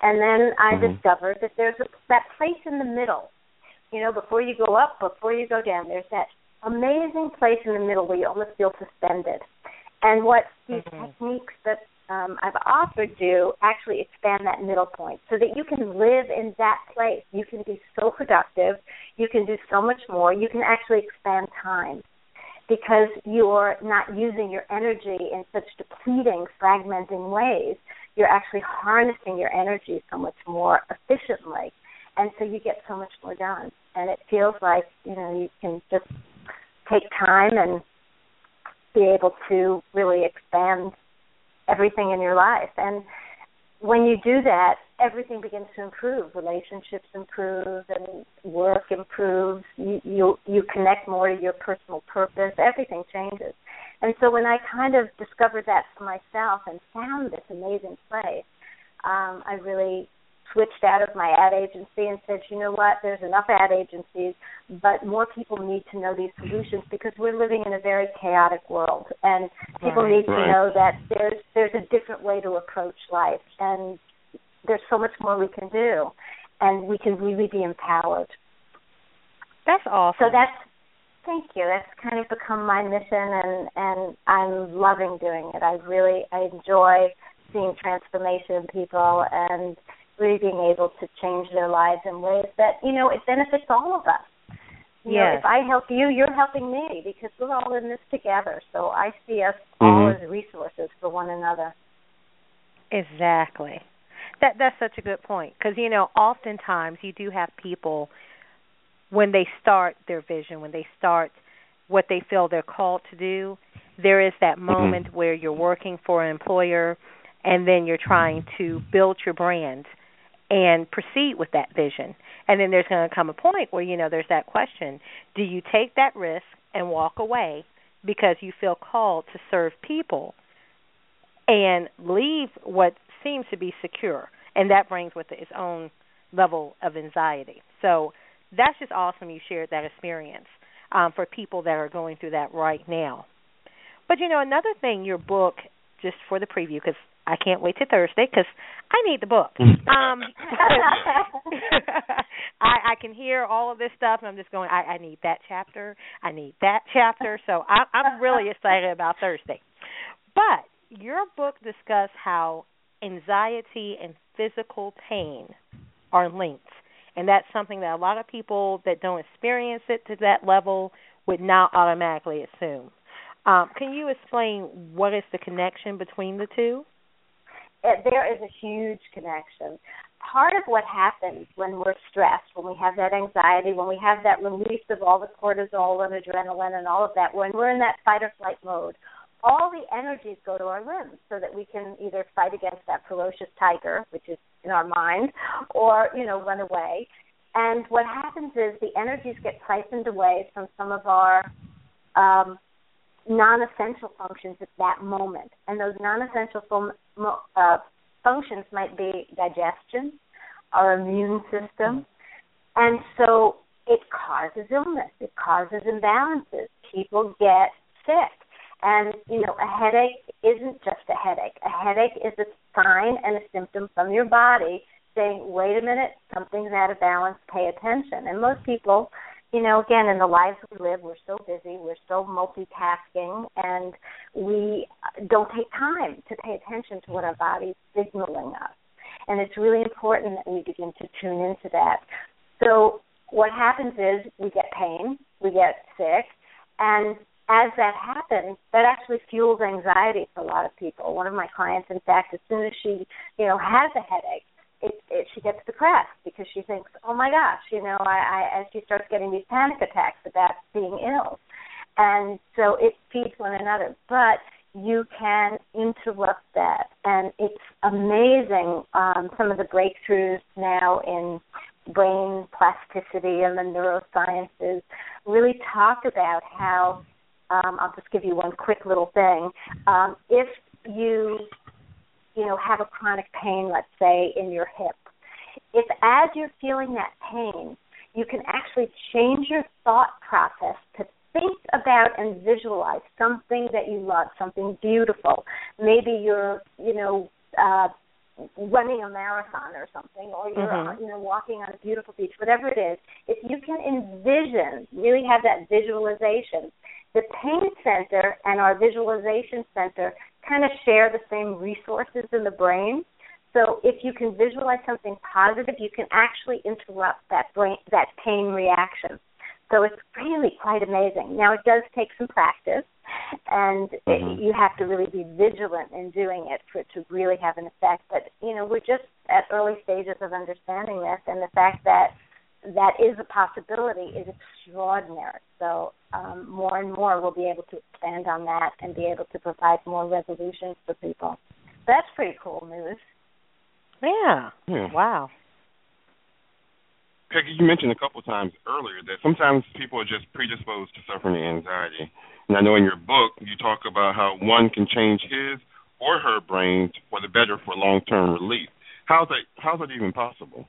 And then I mm-hmm. discovered that there's a, that place in the middle, you know, before you go up, before you go down, there's that amazing place in the middle where you almost feel suspended. And what these mm-hmm. techniques that um, I've offered you actually expand that middle point so that you can live in that place. You can be so productive. You can do so much more. You can actually expand time because you're not using your energy in such depleting, fragmenting ways. You're actually harnessing your energy so much more efficiently. And so you get so much more done. And it feels like, you know, you can just take time and be able to really expand everything in your life. And when you do that, everything begins to improve. Relationships improve, and work improves. You you you connect more to your personal purpose. Everything changes. And so when I kind of discovered that for myself and found this amazing place, um, I really switched out of my ad agency and said, you know what, there's enough ad agencies, but more people need to know these solutions because we're living in a very chaotic world, and people right, need right. to know that there's there's a different way to approach life, and there's so much more we can do, and we can really be empowered. That's awesome. So that's thank you. That's kind of become my mission, and and I'm loving doing it. I really I enjoy seeing transformation in people and really being able to change their lives in ways that you know it benefits all of us You yes. know, if I help you, you're helping me because we're all in this together. So I see us all Mhm. as resources for one another. Exactly. That that's such a good point because you know oftentimes you do have people when they start their vision, when they start what they feel they're called to do, there is that moment where you're working for an employer and then you're trying to build your brand and proceed with that vision. And then there's going to come a point where you know there's that question, do you take that risk and walk away because you feel called to serve people and leave what seems to be secure and that brings with it its own level of anxiety. So that's just awesome you shared that experience um, for people that are going through that right now. But you know, another thing, your book, just for the preview, because I can't wait to Thursday because I need the book. Um, I, I can hear all of this stuff, and I'm just going. I, I need that chapter. I need that chapter. So I, I'm really excited about Thursday. But your book discuss how anxiety and physical pain are linked, and that's something that a lot of people that don't experience it to that level would not automatically assume. Um, can you explain what is the connection between the two? It, there is a huge connection. Part of what happens when we're stressed, when we have that anxiety, when we have that release of all the cortisol and adrenaline and all of that, when we're in that fight or flight mode, all the energies go to our limbs so that we can either fight against that ferocious tiger, which is in our mind, or, you know, run away. And what happens is the energies get siphoned away from some of our um, non-essential functions at that moment, and those non-essential fun- uh, functions might be digestion, our immune system, and so it causes illness, it causes imbalances. People get sick, and you know a headache isn't just a headache. A headache is a sign and a symptom from your body saying, "Wait a minute, something's out of balance. Pay attention." And most people you know, again, in the lives we live, we're so busy, we're so multitasking, and we don't take time to pay attention to what our body's signaling us. And it's really important that we begin to tune into that. So, what happens is we get pain, we get sick, and as that happens, that actually fuels anxiety for a lot of people. One of my clients, in fact, as soon as she, you know, has a headache, it, it she gets depressed because she thinks, oh my gosh, you know, I, I and she starts getting these panic attacks about being ill, and so it feeds one another. But you can interrupt that, and it's amazing. Um, some of the breakthroughs now in brain plasticity and the neurosciences really talk about how. Um, I'll just give you one quick little thing. Um, if you you know, have a chronic pain, let's say, in your hip, if as you're feeling that pain, you can actually change your thought process to think about and visualize something that you love, something beautiful. Maybe you're, you know, uh, running a marathon or something, or you're, Mhm. you know, walking on a beautiful beach, whatever it is. If you can envision, really have that visualization, the pain center and our visualization center kind of share the same resources in the brain. So if you can visualize something positive, you can actually interrupt that brain that pain reaction. So it's really quite amazing. Now it does take some practice, and Mhm. you have to really be vigilant in doing it for it to really have an effect. But you know, we're just at early stages of understanding this, and the fact that that is a possibility is extraordinary. So um, more and more we'll be able to expand on that and be able to provide more resolutions for people. That's pretty cool news. Yeah. Yeah. Wow. Peggy, you mentioned a couple times earlier that sometimes people are just predisposed to suffering anxiety. And I know in your book you talk about how one can change his or her brain for the better for long term relief. How's that how's that even possible?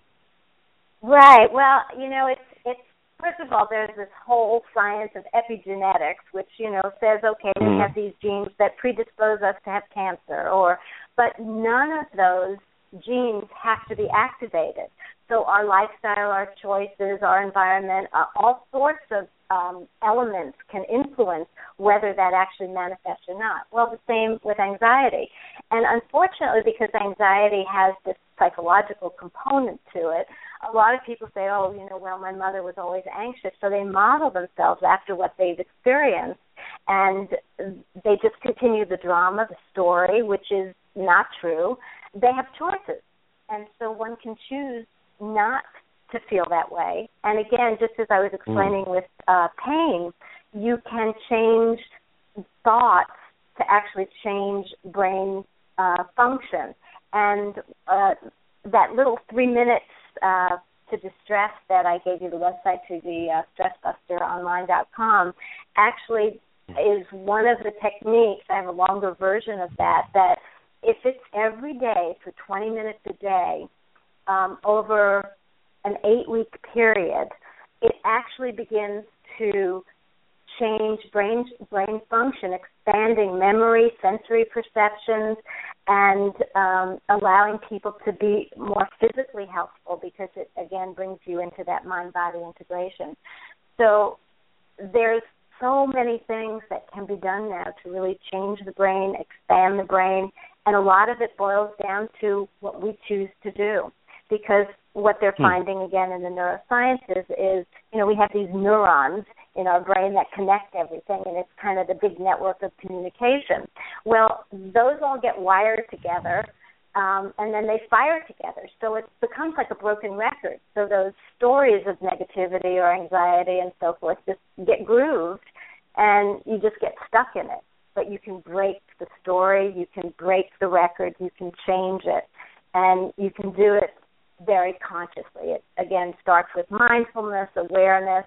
Right. Well, you know, it's it's first of all there's this whole science of epigenetics which, you know, says okay, we Mhm. have these genes that predispose us to have cancer or but none of those genes have to be activated. So our lifestyle, our choices, our environment, uh, all sorts of um, elements can influence whether that actually manifests or not. Well, the same with anxiety. And unfortunately, because anxiety has this psychological component to it, a lot of people say, oh, you know, well, my mother was always anxious. So they model themselves after what they've experienced. And they just continue the drama, the story, which is not true. They have choices. And so one can choose not to feel that way. And again, just as I was explaining mm. with uh, pain, you can change thoughts to actually change brain uh, function. And uh, that little three minutes uh, to distress that I gave you the website to the uh, stressbusteronline.com actually is one of the techniques. I have a longer version of that. That if it's every day for 20 minutes a day um, over an eight week period, it actually begins to change brain brain function, expanding memory, sensory perceptions, and um, allowing people to be more physically healthful because it again brings you into that mind body integration. So there's so many things that can be done now to really change the brain, expand the brain, and a lot of it boils down to what we choose to do. Because what they're hmm. finding again in the neurosciences is, you know, we have these neurons in our brain that connect everything, and it's kind of the big network of communication. Well, those all get wired together, um, and then they fire together. So it becomes like a broken record. So those stories of negativity or anxiety and so forth just get grooved, and you just get stuck in it. But you can break the story, you can break the record, you can change it, and you can do it very consciously. It again starts with mindfulness, awareness,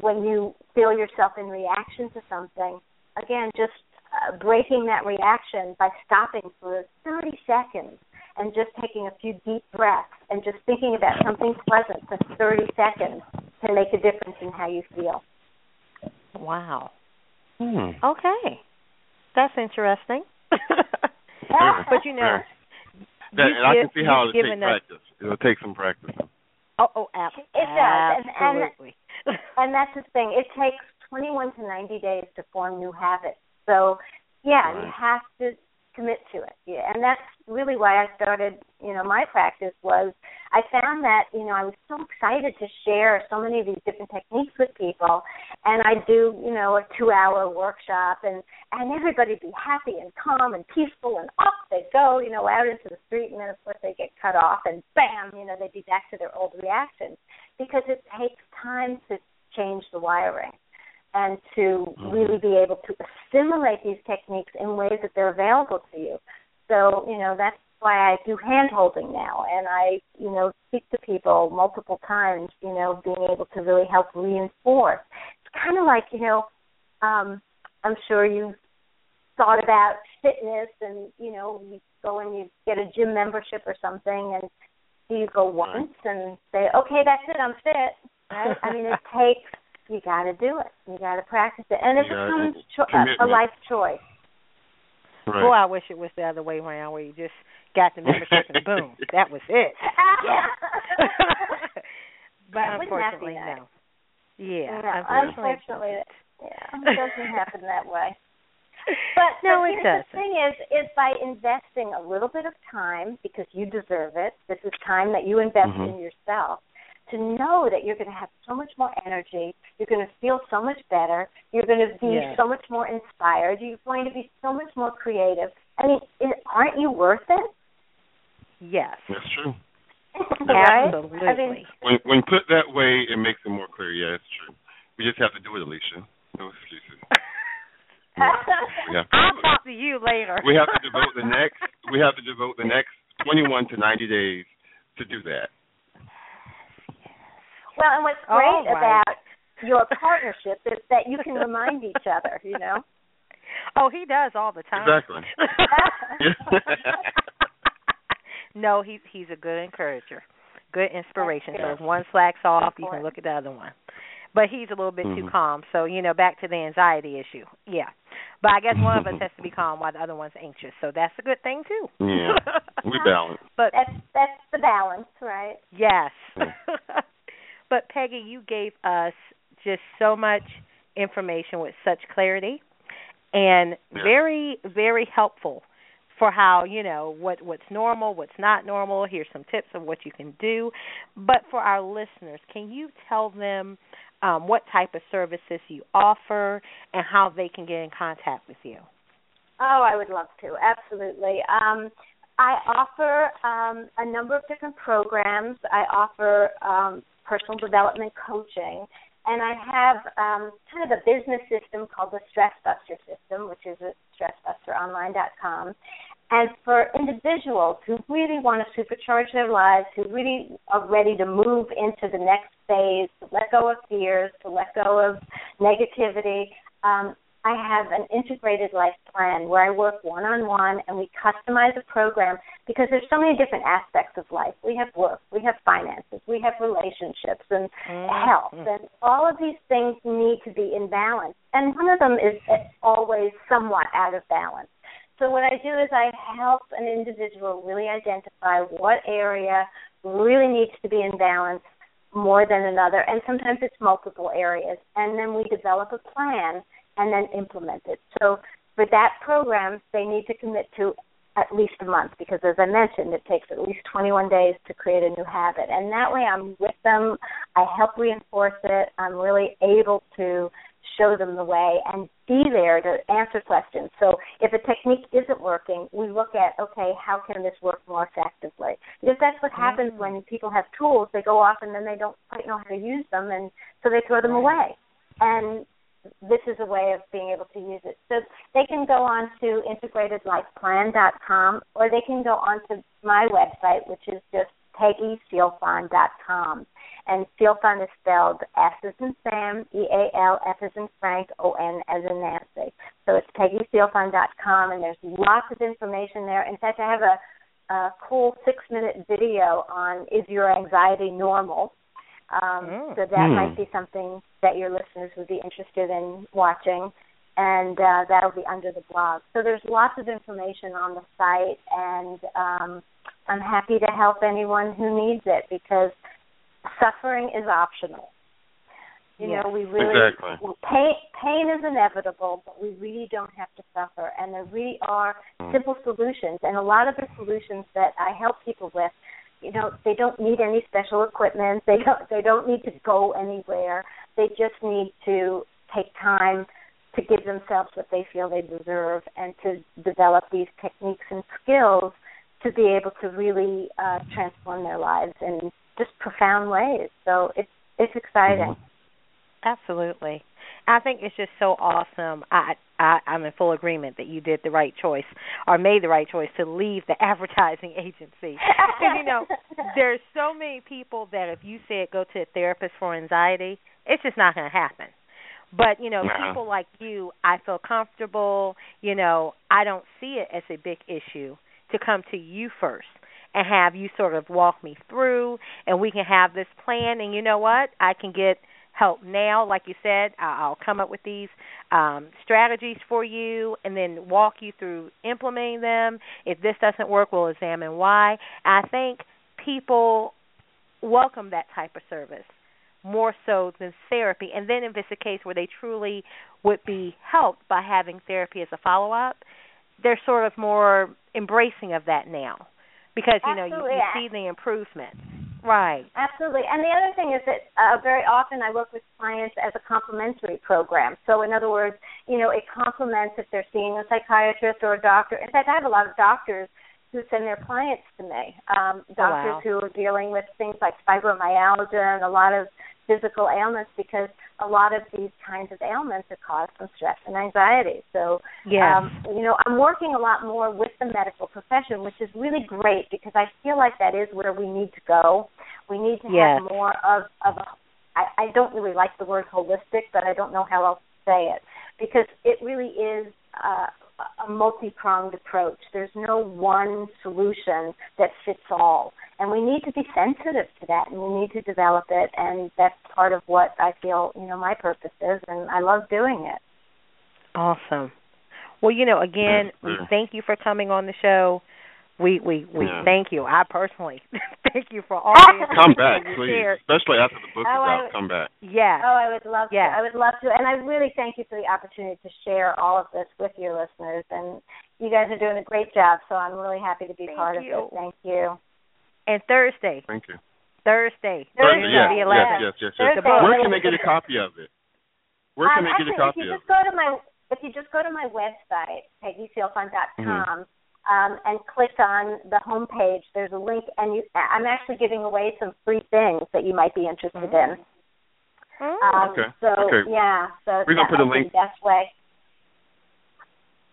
when you feel yourself in reaction to something, again, just uh, breaking that reaction by stopping for 30 seconds and just taking a few deep breaths and just thinking about something pleasant for 30 seconds can make a difference in how you feel. Wow. Hmm. Okay. That's interesting. but you know, that, and I can see how it'll take practice. It'll take some practice. Oh, oh, ab- it does. absolutely. And, and, and that's the thing. It takes 21 to 90 days to form new habits. So, yeah, right. you have to commit to it. Yeah, and that's really why I started, you know, my practice was I found that, you know, I was so excited to share so many of these different techniques with people and I do, you know, a 2-hour workshop and and everybody be happy and calm and peaceful and off they go, you know, out into the street and then of course they get cut off and bam, you know, they'd be back to their old reactions because it takes time to change the wiring and to mm-hmm. really be able to assimilate these techniques in ways that they're available to you. So, you know, that's why I do hand holding now and I, you know, speak to people multiple times, you know, being able to really help reinforce. It's kind of like, you know, um, I'm sure you've thought about fitness and, you know, you go and you get a gym membership or something and you go once and say, okay, that's it, I'm fit. Right? I mean, it takes you got to do it. You got to practice it, and it becomes cho- a, a life choice. Right. Boy, I wish it was the other way around, where you just got the membership and boom, that was it. But that unfortunately, no. Yeah, no, unfortunately, unfortunately yeah, it doesn't happen that way. But no, but it doesn't. The thing is, is by investing a little bit of time because you deserve it. This is time that you invest mm-hmm. in yourself to know that you're going to have so much more energy, you're going to feel so much better, you're going to be yes. so much more inspired, you're going to be so much more creative. I mean, aren't you worth it? Yes. That's true. right? Absolutely. I mean, when when put that way, it makes it more clear. Yeah, it's true. We just have to do it, Alicia. No excuses. yeah. I'll talk to you later. we have to devote the next. We have to devote the next 21 to 90 days to do that. Well, and what's great right. about your partnership is that you can remind each other, you know. Oh, he does all the time. Exactly. no, he's he's a good encourager, good inspiration. So if one slacks off, you can look at the other one. But he's a little bit Mhm. too calm. So you know, back to the anxiety issue. Yeah, but I guess one of us has to be calm while the other one's anxious. So that's a good thing too. Yeah, we balance. But That's that's the balance, right? Yes. But Peggy, you gave us just so much information with such clarity. and very very helpful for how you know what what's normal, what's not normal. Here's some tips of what you can do. But for our listeners, can you tell them um, what type of services you offer and how they can get in contact with you? Oh, I would love to. Absolutely. Um, I offer um, a number of different programs. I offer um, personal development coaching, and I have um, kind of a business system called the Stress Buster System, which is at stressbusteronline.com. And for individuals who really want to supercharge their lives, who really are ready to move into the next phase, to let go of fears, to let go of negativity, um, I have an integrated life plan where I work one on one and we customize a program because there's so many different aspects of life. We have work, we have finances, we have relationships and mm-hmm. health and all of these things need to be in balance. And one of them is always somewhat out of balance. So what I do is I help an individual really identify what area really needs to be in balance more than another, and sometimes it's multiple areas. And then we develop a plan and then implement it. So for that program, they need to commit to at least a month because, as I mentioned, it takes at least 21 days to create a new habit. And that way, I'm with them. I help reinforce it. I'm really able to show them the way and be there to answer questions. So if a technique isn't working, we look at okay, how can this work more effectively? Because that's what happens when people have tools, they go off and then they don't quite know how to use them and so they throw them away. And this is a way of being able to use it. So they can go on to integratedlifeplan.com or they can go on to my website, which is just peggysealfon.com. And Sealfon is spelled S as in Sam, E A L F as in Frank, O N as in Nancy. So it's peggysealfon.com, and there's lots of information there. In fact, I have a, a cool six minute video on Is Your Anxiety Normal? Um, mm. So that mm. might be something that your listeners would be interested in watching. And uh, that'll be under the blog. So there's lots of information on the site, and um, I'm happy to help anyone who needs it because suffering is optional. You yes. know, we really exactly. pain pain is inevitable, but we really don't have to suffer. And there really are mm. simple solutions. And a lot of the solutions that I help people with, you know, they don't need any special equipment. They don't they don't need to go anywhere. They just need to take time to give themselves what they feel they deserve and to develop these techniques and skills to be able to really uh, transform their lives in just profound ways. So it's it's exciting. Mm-hmm. Absolutely. I think it's just so awesome. I, I I'm in full agreement that you did the right choice or made the right choice to leave the advertising agency. Because you know, there's so many people that if you said go to a therapist for anxiety, it's just not going to happen. But you know, no. people like you, I feel comfortable. You know, I don't see it as a big issue to come to you first and have you sort of walk me through and we can have this plan and you know what i can get help now like you said i'll come up with these um, strategies for you and then walk you through implementing them. If this doesn't work we'll examine why. I think people welcome that type of service more so than therapy. And then if it's a case where they truly would be helped by having therapy as a follow up they're sort of more embracing of that now. Because you know you, you see the improvement. Right. Absolutely. And the other thing is that uh, very often I work with clients as a complementary program. So in other words, you know, it complements if they're seeing a psychiatrist or a doctor. In fact, I have a lot of doctors who send their clients to me. Um, doctors oh, wow. who are dealing with things like fibromyalgia and a lot of physical ailments because a lot of these kinds of ailments are caused from stress and anxiety. So, yes. um, you know, I'm working a lot more with the medical profession, which is really great because I feel like that is where we need to go. We need to yes. have more of of a. I, I don't really like the word holistic, but I don't know how else to say it because it really is uh, a multi-pronged approach. There's no one solution that fits all and we need to be sensitive to that and we need to develop it and that's part of what I feel, you know, my purpose is and I love doing it. Awesome. Well, you know, again, we thank you for coming on the show. we we we Yeah. thank you. I personally thank you for all the Come information back, you please. shared. Especially after the book Oh, is out. would- Come back. yeah Oh, I would love Yes. to. I would love to. And I really thank you for the opportunity to share all of this with your listeners. And you guys are doing a great job, so I'm really happy to be Thank part you. of it. Thank you. And Thursday, Thank you. Thursday, Thursday, June yes, the yes, 11th. yes, yes, Thursday, yes. Where can they get a copy of it? Where can um, they actually, get a copy if you of just it? go to my if you just go to my website, peggysealfon.com, Mhm. um, and click on the home page, there's a link, and you I'm actually giving away some free things that you might be interested in. Mm. Um, Okay, So okay. yeah, so We're gonna put a link- the best way.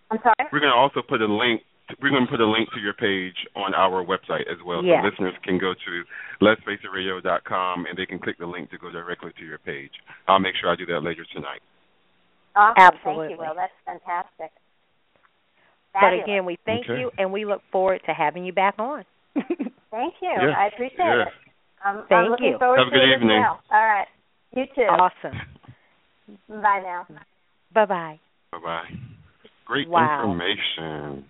I'm sorry. We're going to also put a link. We're going to put a link to your page on our website as well, Yes. so listeners can go to let'sfaceitradio.com and they can click the link to go directly to your page. I'll make sure I do that later tonight. Awesome. Absolutely. Thank you, Will. That's fantastic. But again, we thank Okay. you and we look forward to having you back on. Thank you. Yes, I appreciate yes. it. I'm, Thank I'm you. forward Have a good it evening. All right. You too. awesome. Bye now. Bye bye. Bye bye. Great Wow. information.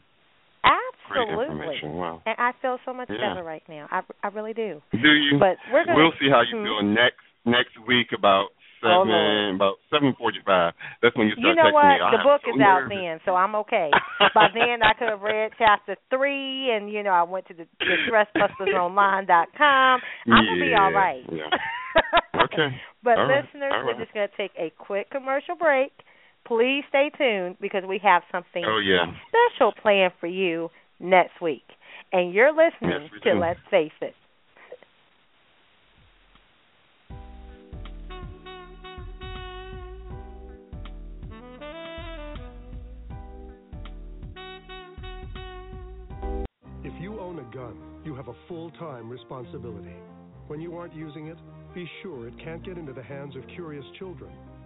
Great Absolutely. information. Wow. And I feel so much Yeah. better right now. I I really do. Do you? But we're gonna We'll see how you Hmm. feel next next week about Oh, seven Lord. about seven forty five. That's when you start You know texting what? me. The am book so is out then, so I'm okay. By then, I could have read chapter three, and you know, I went to the, the stressbustersonline.com. I'm gonna be all Yeah, right. yeah. Okay. But All right, listeners, all we're right. just gonna take a quick commercial break. Please stay tuned because we have something Oh yeah. special planned for you next week. And you're listening Yes, to do. Let's Face It. If you own a gun, you have a full time responsibility. When you aren't using it, be sure it can't get into the hands of curious children,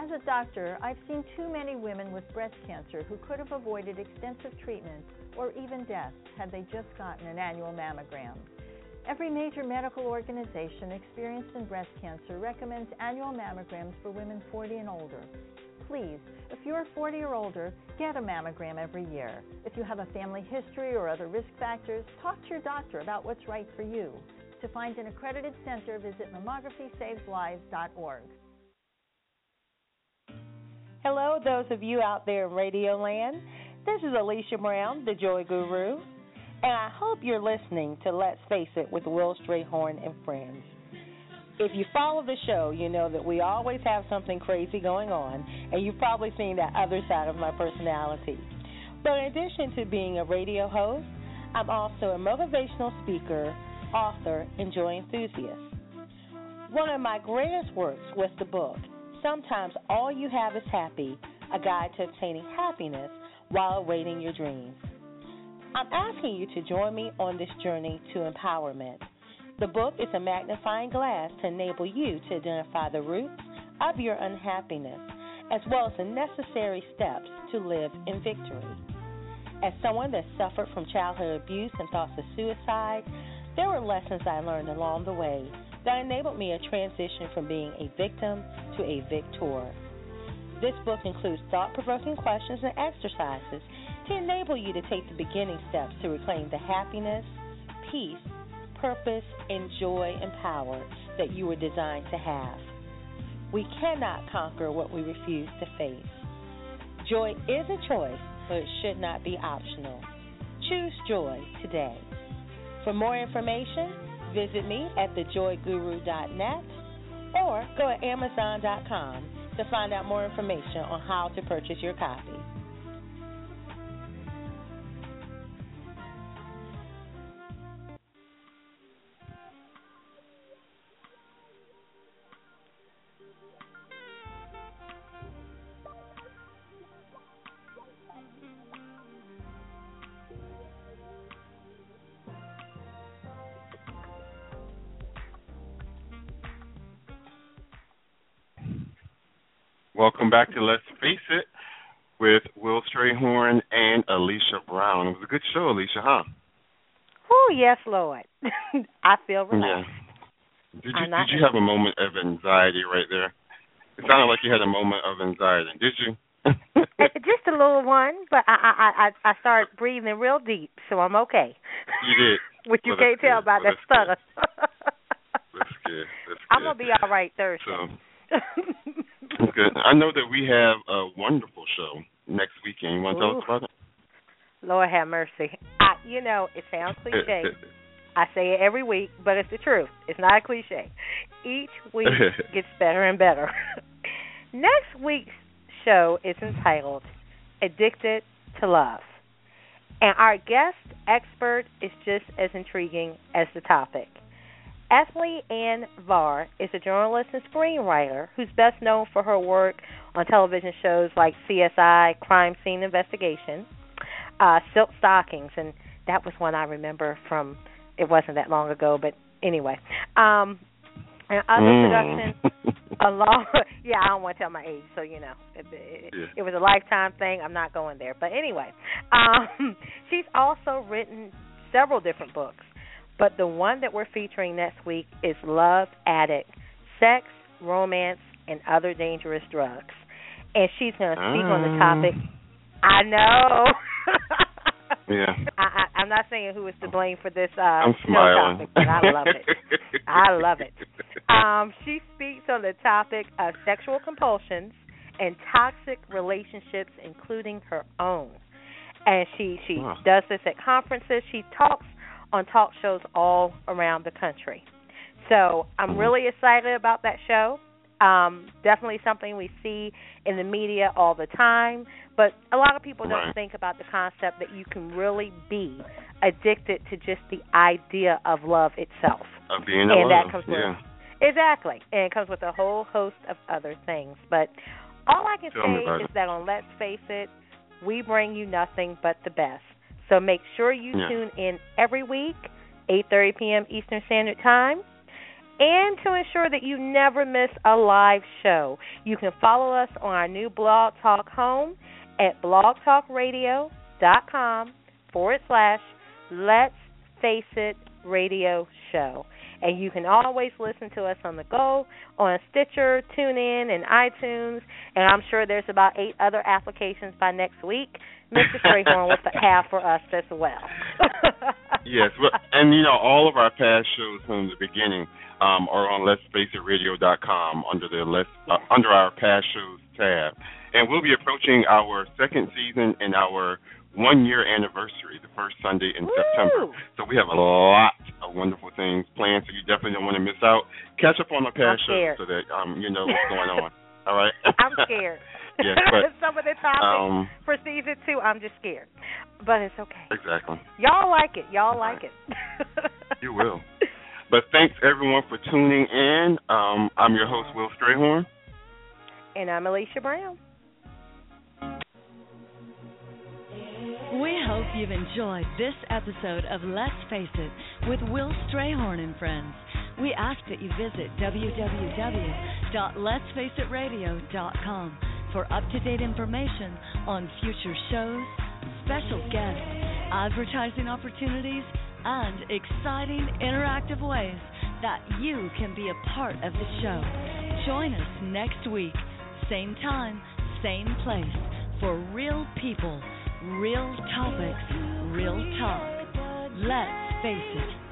As a doctor, I've seen too many women with breast cancer who could have avoided extensive treatment or even death had they just gotten an annual mammogram. Every major medical organization experienced in breast cancer recommends annual mammograms for women 40 and older. Please, if you're 40 or older, get a mammogram every year. If you have a family history or other risk factors, talk to your doctor about what's right for you. To find an accredited center, visit mammography-saves-lives.org. Hello, those of you out there in Radio Land. This is Alicia Brown, the Joy Guru, and I hope you're listening to Let's Face It with Will Strayhorn and Friends. If you follow the show, you know that we always have something crazy going on, and you've probably seen that other side of my personality. But in addition to being a radio host, I'm also a motivational speaker, author, and joy enthusiast. One of my greatest works was the book, Sometimes All You Have Is Happy A Guide to Obtaining Happiness While Awaiting Your Dreams. I'm asking you to join me on this journey to empowerment. The book is a magnifying glass to enable you to identify the roots of your unhappiness, as well as the necessary steps to live in victory. As someone that suffered from childhood abuse and thoughts of suicide, there were lessons I learned along the way that enabled me to transition from being a victim to a victor. This book includes thought provoking questions and exercises to enable you to take the beginning steps to reclaim the happiness, peace, purpose, and joy and power that you were designed to have. We cannot conquer what we refuse to face. Joy is a choice, but it should not be optional. Choose joy today. For more information, visit me at thejoyguru.net or go to amazon.com to find out more information on how to purchase your copy. Welcome back to Let's Face It with Will Strayhorn and Alicia Brown. It was a good show, Alicia, huh? Oh yes, Lord. I feel relaxed. Yeah. Did you did you have a moment of anxiety right there? It sounded like you had a moment of anxiety. Did you? Eh, just a little one, but I I I I started breathing real deep, so I'm okay. You did. Which you well, can't tell good. about well, that stutter. that's good. That's good. I'm gonna be all right Thursday. So, good. I know that we have a wonderful show next weekend. You want to tell us about it? Lord have mercy. I, you know, it sounds cliche. I say it every week, but it's the truth. It's not a cliche. Each week gets better and better. Next week's show is entitled Addicted to Love. And our guest expert is just as intriguing as the topic. Ethlie Ann Vare is a journalist and screenwriter who's best known for her work on television shows like CSI, Crime Scene Investigation, uh, Silk Stockings, and that was one I remember from. It wasn't that long ago, but anyway. Um, and other Mm. productions along. yeah, I don't want to tell my age, so you know, it, it, Yeah. it was a lifetime thing. I'm not going there, but anyway, um, she's also written several different books, but the one that we're featuring next week is Love Addict: Sex, Romance, and Other Dangerous Drugs, and she's going to speak on the Ah. topic. I know. Yeah. I, I, I'm not saying who is to blame for this uh, I'm smiling. topic, but I love it. I love it. Um, she speaks on the topic of sexual compulsions and toxic relationships, including her own. And she she Wow. does this at conferences. She talks on talk shows all around the country. So I'm Mm-hmm. really excited about that show. Um, definitely something we see in the media all the time, but a lot of people don't think about the concept that you can really be addicted to just the idea of love itself. Of being in and love. that comes yeah. with exactly, and it comes with a whole host of other things. But all I can Tell say is it. that on Let's Face It, we bring you nothing but the best. So make sure you Yeah. tune in every week, 8:30 p.m. Eastern Standard Time. And to ensure that you never miss a live show, you can follow us on our new Blog Talk home at blogtalkradio.com forward slash Let's Face It Radio Show. And you can always listen to us on the go on Stitcher, TuneIn, and iTunes. And I'm sure there's about eight other applications by next week. Mr. Strayhorn will have for us as well. Yes, well, and you know all of our past shows from the beginning um, are on Let's Face It Radio.com under the Let's uh, under our past shows tab, and we'll be approaching our second season and our one year anniversary the first Sunday in September. So we have a lot of wonderful things planned, so you definitely don't want to miss out. Catch up on the past shows so that um, you know what's going on. All right. I'm scared. yes, but Some of the topics um, for season two, I'm just scared. But it's okay. exactly. Y'all like it. Y'all like it. You will. But thanks everyone for tuning in. Um, I'm your host Will Strayhorn. and I'm Alicia Brown. We hope you've enjoyed this episode of Let's Face It with Will Strayhorn and Friends. We ask that you visit www.letsfaceitradio.com for up-to-date information on future shows, special guests, advertising opportunities, and exciting interactive ways that you can be a part of the show. Join us next week, same time, same place, for real people, real topics, real talk. Let's face it.